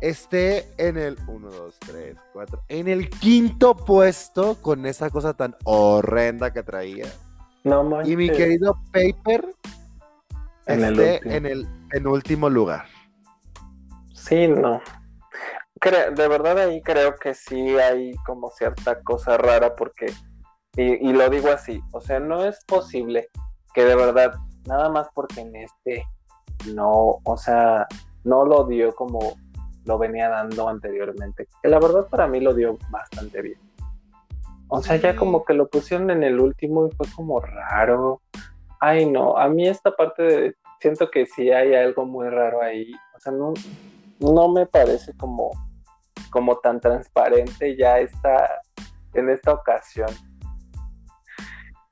esté en el 1, 2, 3, 4, en el quinto puesto con esa cosa tan horrenda que traía. No Y mi querido Paper en esté en el en último lugar. Sí, no. de verdad ahí creo que sí hay como cierta cosa rara porque, y, y, lo digo así, o sea, no es posible que de verdad, nada más porque en este no, o sea, no lo dio como lo venía dando anteriormente, que la verdad para mí lo dio bastante bien. O sea, ya como que lo pusieron en el último y fue como raro. Ay, no, a mí esta parte de, siento que sí hay algo muy raro ahí. O sea, no, no me parece como, como tan transparente ya esta, en esta ocasión.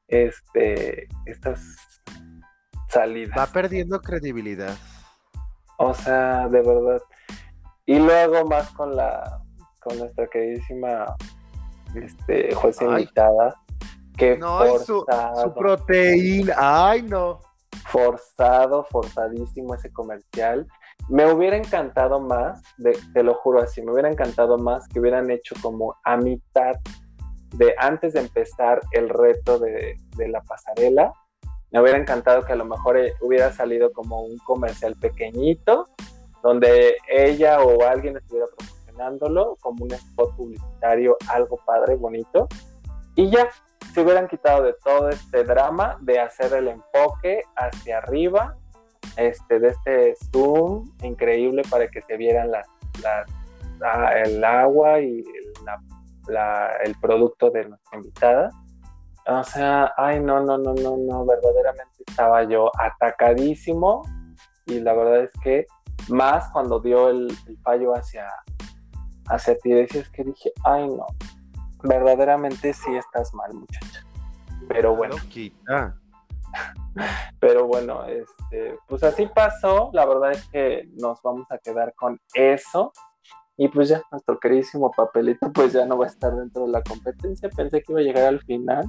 Este, estas salidas. Va perdiendo credibilidad. O sea, de verdad. Y luego más con la, con nuestra queridísima este, jueza invitada. Que no, forzado, su, proteína. Ay, no. Forzado, forzadísimo ese comercial. Me hubiera encantado más, te lo juro así, me hubiera encantado más que hubieran hecho como a mitad de antes de empezar el reto de, de la pasarela. Me hubiera encantado que a lo mejor eh, hubiera salido como un comercial pequeñito donde ella o alguien estuviera promocionándolo como un spot publicitario, algo padre, bonito, y ya se hubieran quitado de todo este drama de hacer el enfoque hacia arriba, este, de este zoom increíble para que se vieran las, el agua y el producto de nuestra invitada. O sea, ay, no, no, no, no, no, verdaderamente estaba yo atacadísimo y la verdad es que más cuando dio el, fallo hacia, hacia ti, decías que dije, ay no, verdaderamente sí estás mal, muchacha. Pero bueno. Pero bueno, este, pues así pasó. La verdad es que nos vamos a quedar con eso. Y pues ya, nuestro queridísimo papelito, pues ya no va a estar dentro de la competencia. Pensé que iba a llegar al final.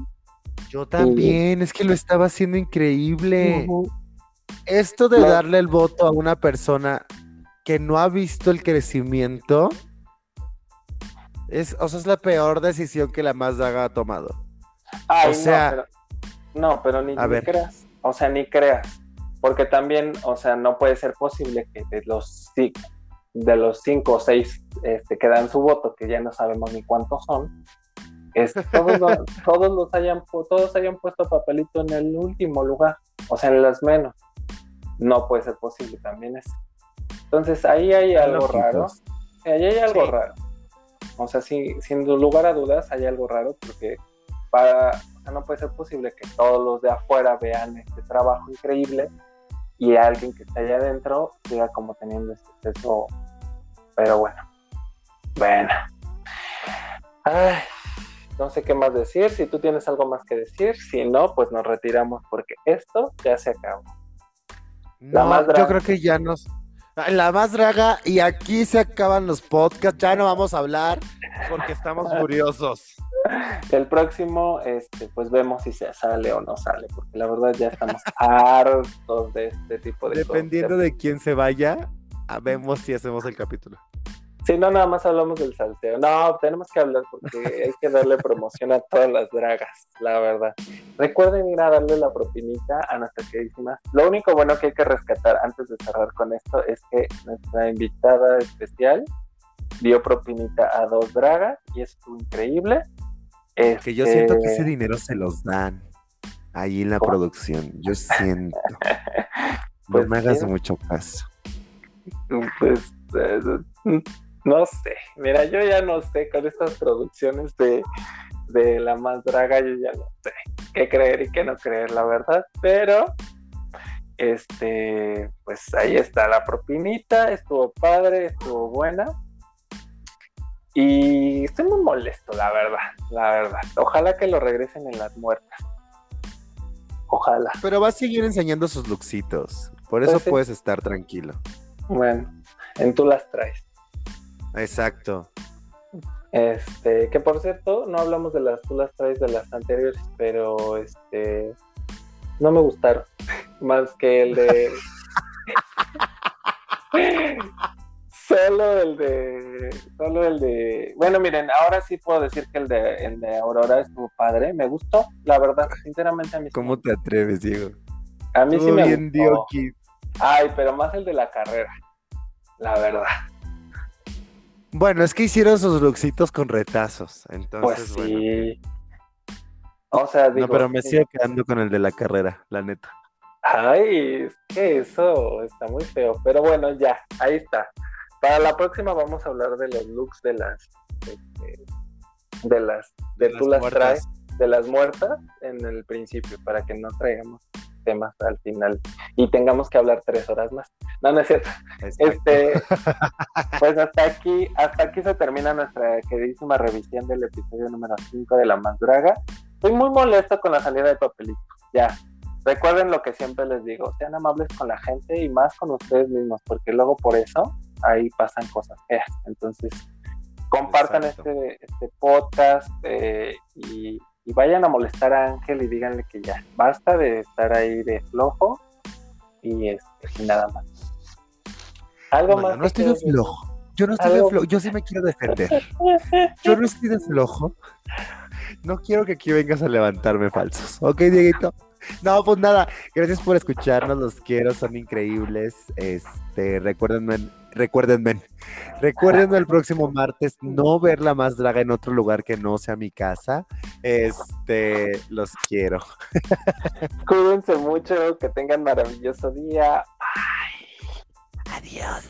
Yo también, es que lo estaba haciendo increíble. Esto de darle el voto a una persona que no ha visto el crecimiento es, o sea, es la peor decisión que la Mazda ha tomado. o sea, no, pero, ni, creas. O sea, ni creas. Porque también, o sea, no puede ser posible que de los, de los cinco o seis este, que dan su voto, que ya no sabemos ni cuántos son, todos, todos, los hayan, todos hayan puesto papelito en el último lugar, o sea, en las menos no puede ser posible también eso. Entonces ahí hay algo raro. Ahí hay algo raro. O sea, sin, sin lugar a dudas hay algo raro porque para, o sea, no puede ser posible que todos los de afuera vean este trabajo increíble y alguien que está allá adentro siga como teniendo este peso. Pero bueno, bueno. Ay, no sé qué más decir. Si tú tienes algo más que decir, si no, pues nos retiramos porque esto ya se acabó. No, yo creo que ya nos. La más draga, y aquí se acaban los podcasts. Ya no vamos a hablar porque estamos curiosos. El próximo, este, pues vemos si se sale o no sale, porque la verdad ya estamos hartos de este tipo de cosas. Dependiendo de quién se vaya, vemos si hacemos el capítulo. Sí, no, nada más hablamos del salseo. No, tenemos que hablar porque hay que darle promoción a todas las dragas, la verdad. Recuerden ir a darle la propinita a nuestra queridísima. Lo único bueno que hay que rescatar antes de cerrar con esto es que nuestra invitada especial dio propinita a dos dragas y es increíble. Que yo siento que ese este dinero se los dan ahí en la producción. Yo siento. no pues me hagas mucho caso. Pues. Eh, no sé, mira, yo ya no sé con estas producciones de, La Más Draga, yo ya no sé qué creer y qué no creer, la verdad, pero este, pues ahí está la propinita, estuvo padre, estuvo buena. Y estoy muy molesto, la verdad, la verdad. Ojalá que lo regresen en las muertas. Ojalá. Pero va a seguir enseñando sus luxitos. Por eso pues puedes estar tranquilo. Bueno, en tú las traes. Exacto. Este, que por cierto, no hablamos de las, tú las traes de las anteriores, pero este, no me gustaron, más que el de... solo el de, solo el de, bueno, miren, ahora sí puedo decir que el de, el de Aurora estuvo padre, me gustó, la verdad, sinceramente a mí. ¿Cómo te atreves, Diego? A mí sí me gustó. Ay, pero más el de la carrera, la verdad. Bueno, es que hicieron sus luxitos con retazos, entonces pues sí. O sea, digo, No, pero me sigo quedando con el de la carrera, la neta. Ay, es que eso está muy feo. Pero bueno, ya, ahí está. Para la próxima vamos a hablar de los looks de las de, de las de, tú las traes de las muertas en el principio para que no traigamos temas al final y tengamos que hablar tres horas más. No, no es cierto. Este, pues hasta aquí, hasta aquí se termina nuestra queridísima revisión del episodio número 5 de La Más Draga. Estoy muy molesto con la salida de papelito. Ya. Recuerden lo que siempre les digo, sean amables con la gente y más con ustedes mismos, porque luego por eso ahí pasan cosas feas. Entonces, compartan este, este podcast eh, y y vayan a molestar a Ángel y díganle que ya basta de estar ahí de flojo y, este, nada más. Algo más. No estoy de flojo. Yo no estoy de flojo. Yo sí me quiero defender. Yo no estoy de flojo. No quiero que aquí vengas a levantarme falsos. ¿Ok, Dieguito? No, pues nada, gracias por escucharnos, los quiero, son increíbles. Este, recuérdenme, recuérdenme, recuérdenme el próximo martes no ver la más draga en otro lugar que no sea mi casa. Este, los quiero. Cuídense mucho, que tengan maravilloso día. Adiós.